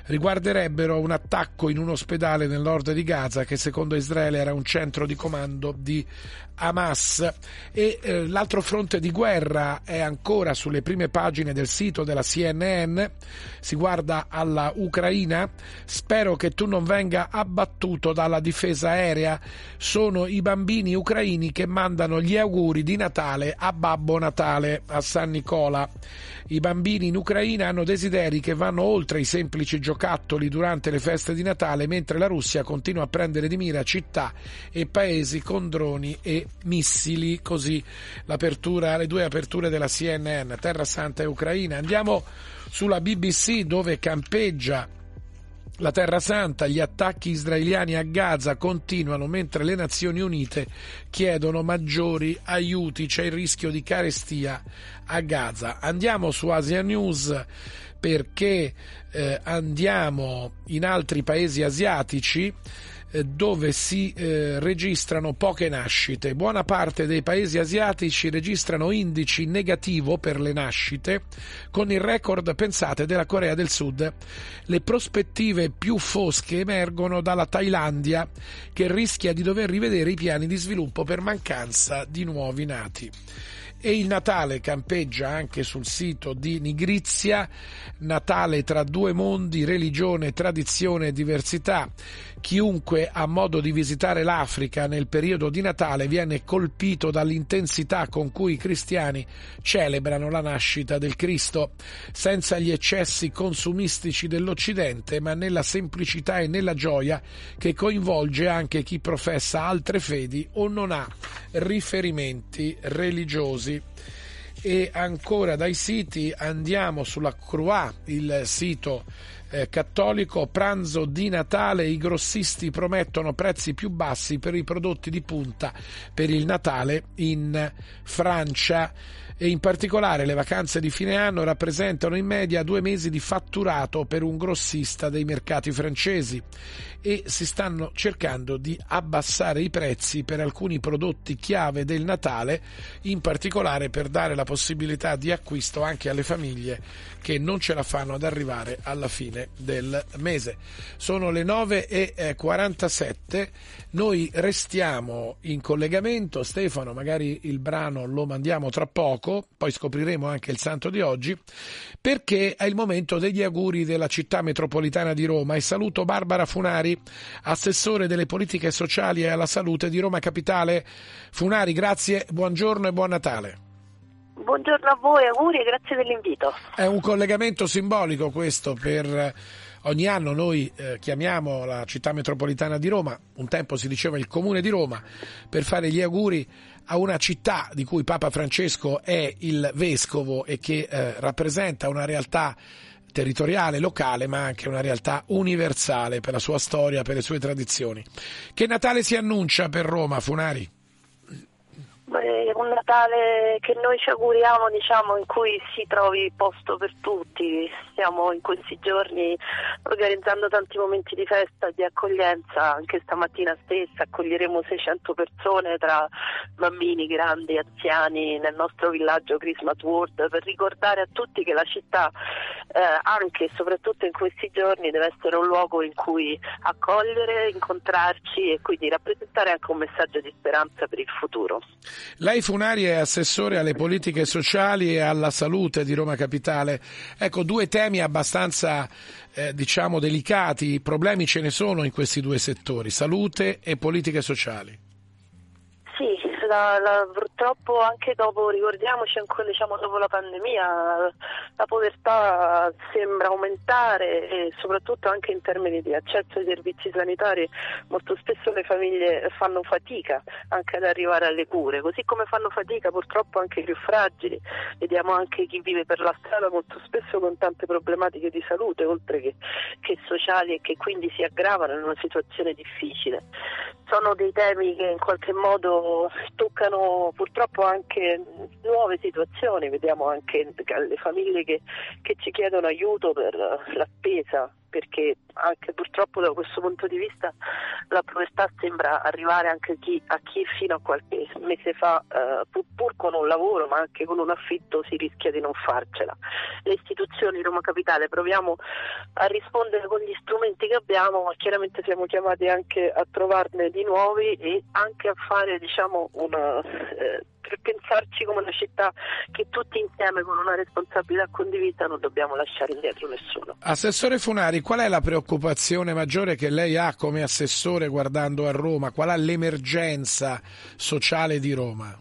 riguarderebbero un attacco in un ospedale nel nord di Gaza che secondo Israele era un centro di comando di Hamas. E eh, l'altro fronte di guerra è ancora sulle prime pagine del sito della CNN, si guarda alla Ucraina, spero che tu non venga abbattuto dalla difesa aerea, sono i bambini ucraini che mandano gli auguri di Natale a Babbo Natale, a San Nicola. I bambini in Ucraina hanno desideri che vanno oltre i semplici giocattoli durante le feste di Natale, mentre la Russia continua a prendere di mira città e paesi con droni e missili. Così le due aperture della CNN, Terra Santa e Ucraina. Andiamo sulla BBC dove campeggia la Terra Santa, gli attacchi israeliani a Gaza continuano mentre le Nazioni Unite chiedono maggiori aiuti, c'è il rischio di carestia a Gaza. Andiamo su Asia News perché eh, andiamo in altri paesi asiatici dove si eh, registrano poche nascite. Buona parte dei paesi asiatici registrano indici negativo per le nascite, con il record, pensate, della Corea del Sud. Le prospettive più fosche emergono dalla Thailandia, che rischia di dover rivedere i piani di sviluppo per mancanza di nuovi nati e il Natale campeggia anche sul sito di Nigrizia, Natale tra due mondi, religione, tradizione e diversità. Chiunque ha modo di visitare l'Africa nel periodo di Natale viene colpito dall'intensità con cui i cristiani celebrano la nascita del Cristo, senza gli eccessi consumistici dell'Occidente, ma nella semplicità e nella gioia che coinvolge anche chi professa altre fedi o non ha riferimenti religiosi. E ancora dai siti andiamo sulla Croix, il sito eh, cattolico, pranzo di Natale, i grossisti promettono prezzi più bassi per i prodotti di punta per il Natale in Francia e in particolare le vacanze di fine anno rappresentano in media due mesi di fatturato per un grossista dei mercati francesi e si stanno cercando di abbassare i prezzi per alcuni prodotti chiave del Natale, in particolare per dare la possibilità di acquisto anche alle famiglie che non ce la fanno ad arrivare alla fine del mese. Sono le 9.47, noi restiamo in collegamento, Stefano magari il brano lo mandiamo tra poco, poi scopriremo anche il santo di oggi, perché è il momento degli auguri della città metropolitana di Roma e saluto Barbara Funari, assessore delle politiche sociali e alla salute di Roma Capitale. Funari, grazie, buongiorno e buon Natale. Buongiorno a voi, auguri e grazie dell'invito. È un collegamento simbolico questo per ogni anno noi eh, chiamiamo la città metropolitana di Roma, un tempo si diceva il comune di Roma, per fare gli auguri a una città di cui Papa Francesco è il vescovo e che eh, rappresenta una realtà territoriale, locale, ma anche una realtà universale per la sua storia, per le sue tradizioni. Che Natale si annuncia per Roma, Funari? Beh, un Natale che noi ci auguriamo, diciamo, in cui si trovi posto per tutti. Stiamo in questi giorni organizzando tanti momenti di festa, di accoglienza, anche stamattina stessa accoglieremo 600 persone tra bambini, grandi, anziani nel nostro villaggio Christmas World per ricordare a tutti che la città, eh, anche e soprattutto in questi giorni, deve essere un luogo in cui accogliere, incontrarci e quindi rappresentare anche un messaggio di speranza per il futuro. Lei Funari è assessore alle politiche sociali e alla salute di Roma Capitale. Ecco, due temi abbastanza eh, diciamo delicati, problemi ce ne sono in questi due settori, salute e politiche sociali. La, la, purtroppo anche dopo, ricordiamoci ancora diciamo, dopo la pandemia, la povertà sembra aumentare e soprattutto anche in termini di accesso ai servizi sanitari molto spesso le famiglie fanno fatica anche ad arrivare alle cure, così come fanno fatica purtroppo anche i più fragili, vediamo anche chi vive per la strada molto spesso con tante problematiche di salute oltre che, che sociali e che quindi si aggravano in una situazione difficile. Sono dei temi che in qualche modo toccano purtroppo anche nuove situazioni, vediamo anche le famiglie che, che ci chiedono aiuto per la spesa perché anche purtroppo da questo punto di vista la povertà sembra arrivare anche a chi, a chi fino a qualche mese fa, eh, pur, pur, con un lavoro ma anche con un affitto, si rischia di non farcela. Le istituzioni Roma Capitale proviamo a rispondere con gli strumenti che abbiamo, ma chiaramente siamo chiamati anche a trovarne di nuovi e anche a fare diciamo, una, eh, per pensarci come una città che tutti insieme con una responsabilità condivisa non dobbiamo lasciare indietro nessuno. Assessore Funari, qual è la preoccupazione maggiore che lei ha come assessore guardando a Roma? Qual è l'emergenza sociale di Roma?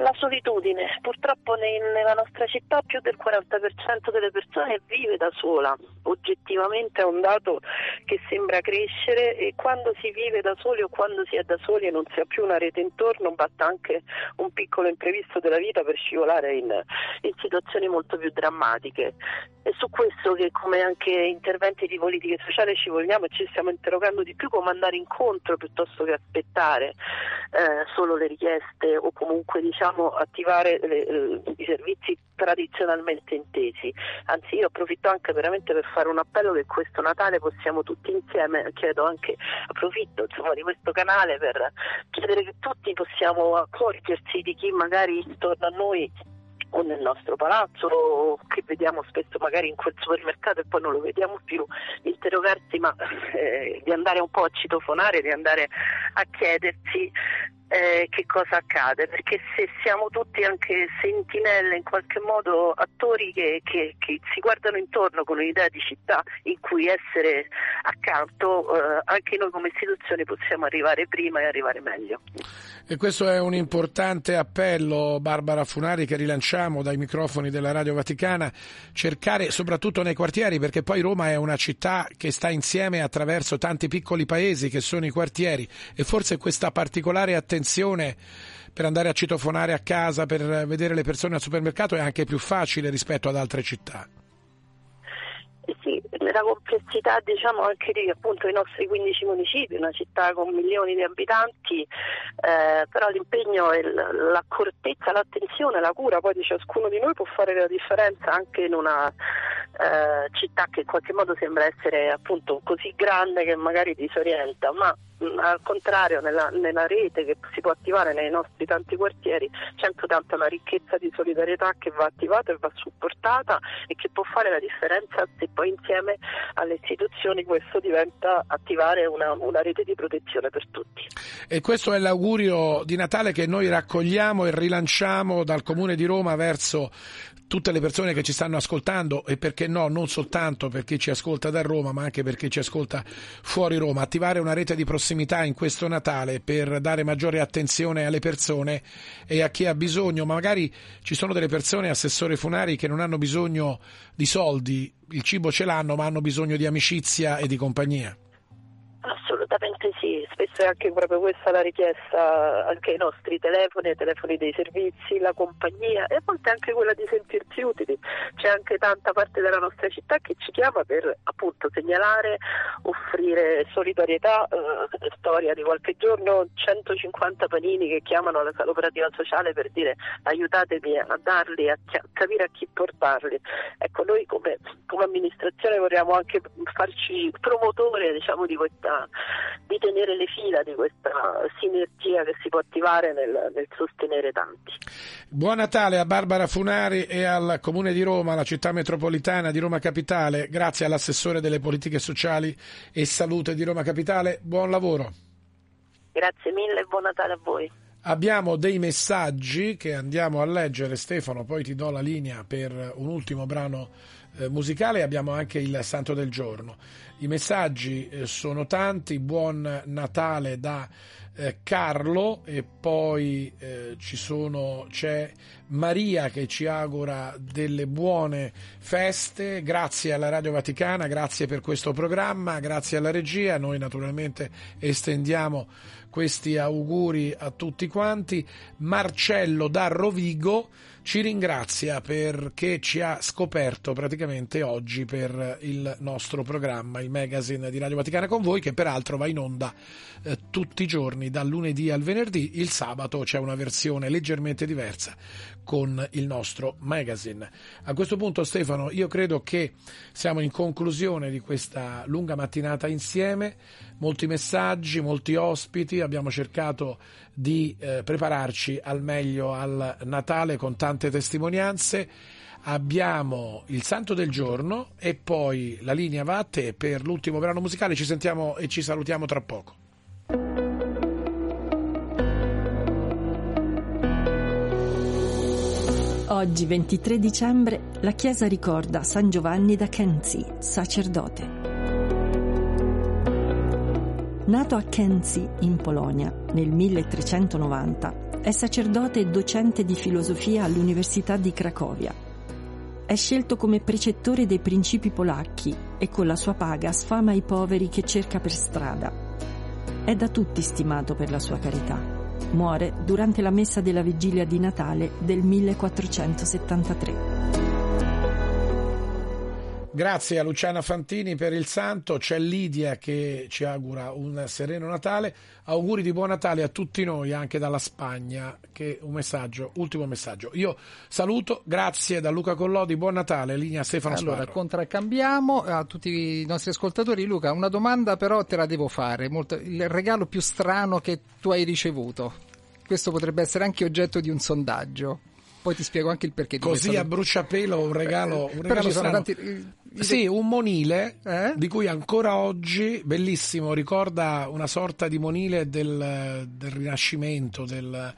La solitudine, purtroppo nella nostra città più del 40% delle persone vive da sola, oggettivamente è un dato che sembra crescere e quando si vive da soli o quando si è da soli e non si ha più una rete intorno basta anche un piccolo imprevisto della vita per scivolare in, in situazioni molto più drammatiche. È su questo che come anche interventi di politica sociale ci vogliamo e ci stiamo interrogando di più come andare incontro piuttosto che aspettare eh, solo le richieste o comunque diciamo attivare le, le, i servizi tradizionalmente intesi. Anzi io approfitto anche veramente per fare un appello che questo Natale possiamo tutti insieme, chiedo anche, approfitto insomma, di questo canale per chiedere che tutti possiamo accorgersi di chi magari intorno a noi o nel nostro palazzo che vediamo spesso magari in quel supermercato e poi non lo vediamo più, interrogarsi ma eh, di andare un po' a citofonare, di andare a chiedersi eh, che cosa accade, perché se siamo tutti anche sentinelle, in qualche modo attori che, che, che si guardano intorno con un'idea di città in cui essere accanto, eh, anche noi come istituzioni possiamo arrivare prima e arrivare meglio. E questo è un importante appello, Barbara Funari, che rilanciamo dai microfoni della Radio Vaticana, cercare soprattutto nei quartieri, perché poi Roma è una città che sta insieme attraverso tanti piccoli paesi che sono i quartieri e forse questa particolare attenzione attenzione per andare a citofonare a casa, per vedere le persone al supermercato è anche più facile rispetto ad altre città. Eh sì, nella complessità diciamo anche di appunto i nostri 15 municipi, una città con milioni di abitanti, eh, però l'impegno e l'accortezza, l'attenzione, la cura poi di ciascuno di noi può fare la differenza anche in una eh, città che in qualche modo sembra essere appunto così grande che magari disorienta, ma al contrario nella, nella rete che si può attivare nei nostri tanti quartieri c'è tanta una ricchezza di solidarietà che va attivata e va supportata e che può fare la differenza se poi insieme alle istituzioni questo diventa attivare una, una rete di protezione per tutti. E questo è l'augurio di Natale che noi raccogliamo e rilanciamo dal Comune di Roma verso tutte le persone che ci stanno ascoltando e perché no, non soltanto per chi ci ascolta da Roma, ma anche per chi ci ascolta fuori Roma. Attivare una rete di prossimità in questo Natale per dare maggiore attenzione alle persone e a chi ha bisogno. Magari ci sono delle persone, assessore Funari, che non hanno bisogno di soldi, il cibo ce l'hanno, ma hanno bisogno di amicizia e di compagnia. Assolutamente sì, spesso è anche proprio questa la richiesta anche ai nostri telefoni, ai telefoni dei servizi, la compagnia e a volte anche quella di sentirsi utili. C'è anche tanta parte della nostra città che ci chiama per appunto segnalare, offrire solidarietà, eh, storia di qualche giorno, 150 panini che chiamano la operativa sociale per dire aiutatemi a darli, a capire a chi portarli. Ecco, noi come, come amministrazione vorremmo anche farci promotore diciamo, di questa di tenere le fila di questa sinergia che si può attivare nel, nel, sostenere tanti. Buon Natale a Barbara Funari e al Comune di Roma, alla città metropolitana di Roma Capitale, grazie all'assessore delle politiche sociali e salute di Roma Capitale, buon lavoro. Grazie mille e buon Natale a voi. Abbiamo dei messaggi che andiamo a leggere, Stefano, poi ti do la linea per un ultimo brano musicale, abbiamo anche il Santo del Giorno. I messaggi eh, sono tanti, buon Natale da eh, Carlo e poi eh, sono, c'è Maria che ci augura delle buone feste, grazie alla Radio Vaticana, grazie per questo programma, grazie alla regia, noi naturalmente estendiamo questi auguri a tutti quanti. Marcello da Rovigo ci ringrazia perché ci ha scoperto praticamente oggi per il nostro programma, il magazine di Radio Vaticana con voi, che peraltro va in onda eh, tutti i giorni, dal lunedì al venerdì. Il sabato c'è una versione leggermente diversa con il nostro magazine. A questo punto Stefano, io credo che siamo in conclusione di questa lunga mattinata insieme, molti messaggi, molti ospiti, abbiamo cercato di eh, prepararci al meglio al Natale con tante testimonianze. Abbiamo il santo del giorno e poi la linea va a te per l'ultimo brano musicale. Ci sentiamo e ci salutiamo tra poco. Oggi, 23 dicembre, la Chiesa ricorda San Giovanni da Kenzi, sacerdote. Nato a Kenzi, in Polonia, nel 1390, è sacerdote e docente di filosofia all'Università di Cracovia. È scelto come precettore dei principi polacchi e con la sua paga sfama i poveri che cerca per strada. È da tutti stimato per la sua carità muore durante la messa della vigilia di Natale del 1473. Grazie a Luciana Fantini per il santo, c'è Lidia che ci augura un sereno Natale, auguri di buon Natale a tutti noi anche dalla Spagna, che un messaggio, ultimo messaggio. Io saluto, grazie da Luca Collodi, buon Natale, linea Stefano Allora, Sparro. contraccambiamo a tutti i nostri ascoltatori. Luca, una domanda però te la devo fare, Molto- il regalo più strano che tu hai ricevuto. Questo potrebbe essere anche oggetto di un sondaggio. Poi ti spiego anche il perché Così a bruciapelo un regalo, un Però regalo ci sono tanti- Sì, un monile Eh? di cui ancora oggi, bellissimo, ricorda una sorta di monile del, del Rinascimento, del,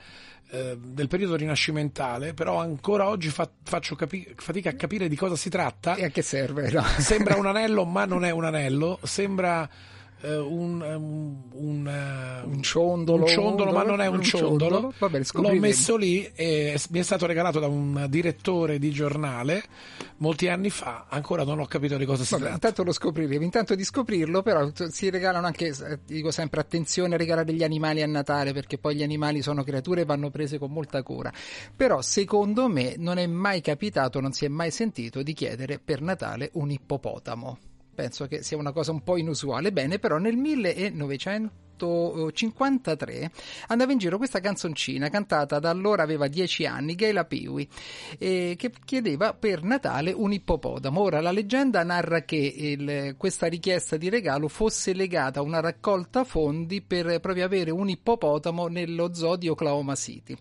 eh, del periodo rinascimentale, però ancora oggi fa- faccio capi- fatica a capire di cosa si tratta. E a che serve? no? Sembra un anello, ma non è un anello, sembra eh, un, un, un, eh, Un ciondolo, un ciondolo, ma non è un, ciondolo. ciondolo. Vabbè, L'ho messo lì e mi è stato regalato da un direttore di giornale molti anni fa. Ancora non ho capito di cosa si Vabbè, tratta. intanto lo scopriremo. Intanto di scoprirlo, però si regalano anche, eh, dico sempre, attenzione a regalare gli animali a Natale, perché poi gli animali sono creature e vanno prese con molta cura. Però, secondo me, non è mai capitato, non si è mai sentito di chiedere per Natale un ippopotamo. Penso che sia una cosa un po' inusuale. Bene, però nel 1953 andava in giro questa canzoncina cantata da allora aveva 10 anni, Gaila Peewee, eh, che chiedeva per Natale un ippopotamo. Ora la leggenda narra che il- questa richiesta di regalo fosse legata a una raccolta fondi per proprio avere un ippopotamo nello zoo di Oklahoma City.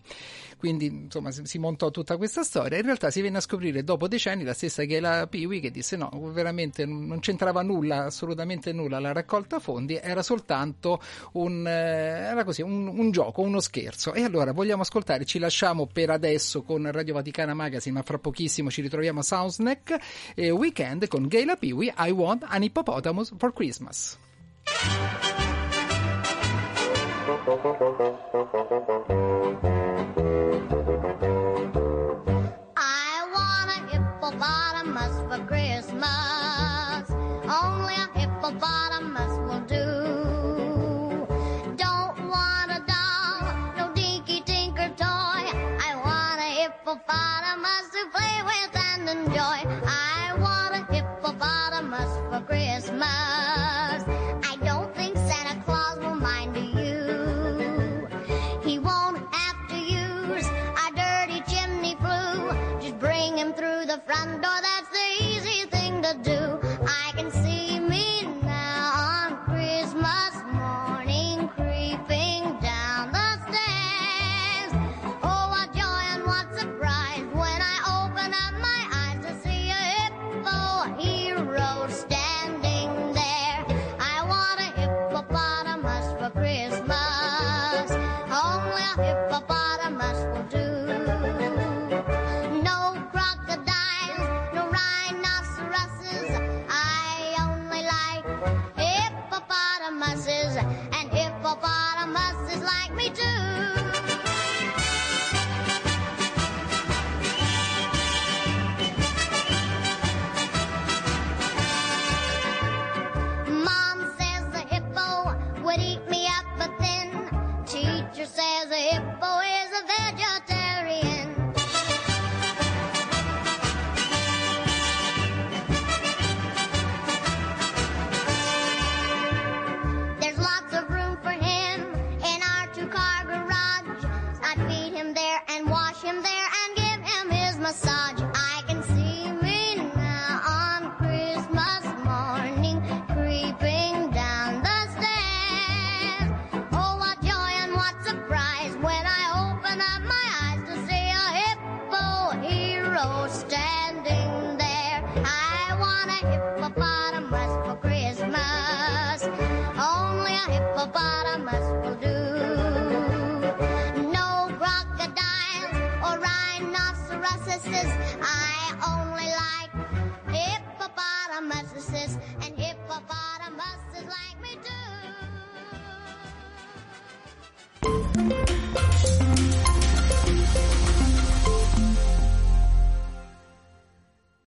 Quindi insomma si montò tutta questa storia. In realtà si venne a scoprire dopo decenni la stessa Gaila Peewee che disse no, veramente non c'entrava nulla, assolutamente nulla la raccolta fondi, era soltanto un, eh, era così, un, un gioco, uno scherzo. E allora vogliamo ascoltare, ci lasciamo per adesso con Radio Vaticana Magazine, ma fra pochissimo ci ritroviamo a Soundsneck e Weekend con Gaila Peewee, I Want an Hippopotamus for Christmas. I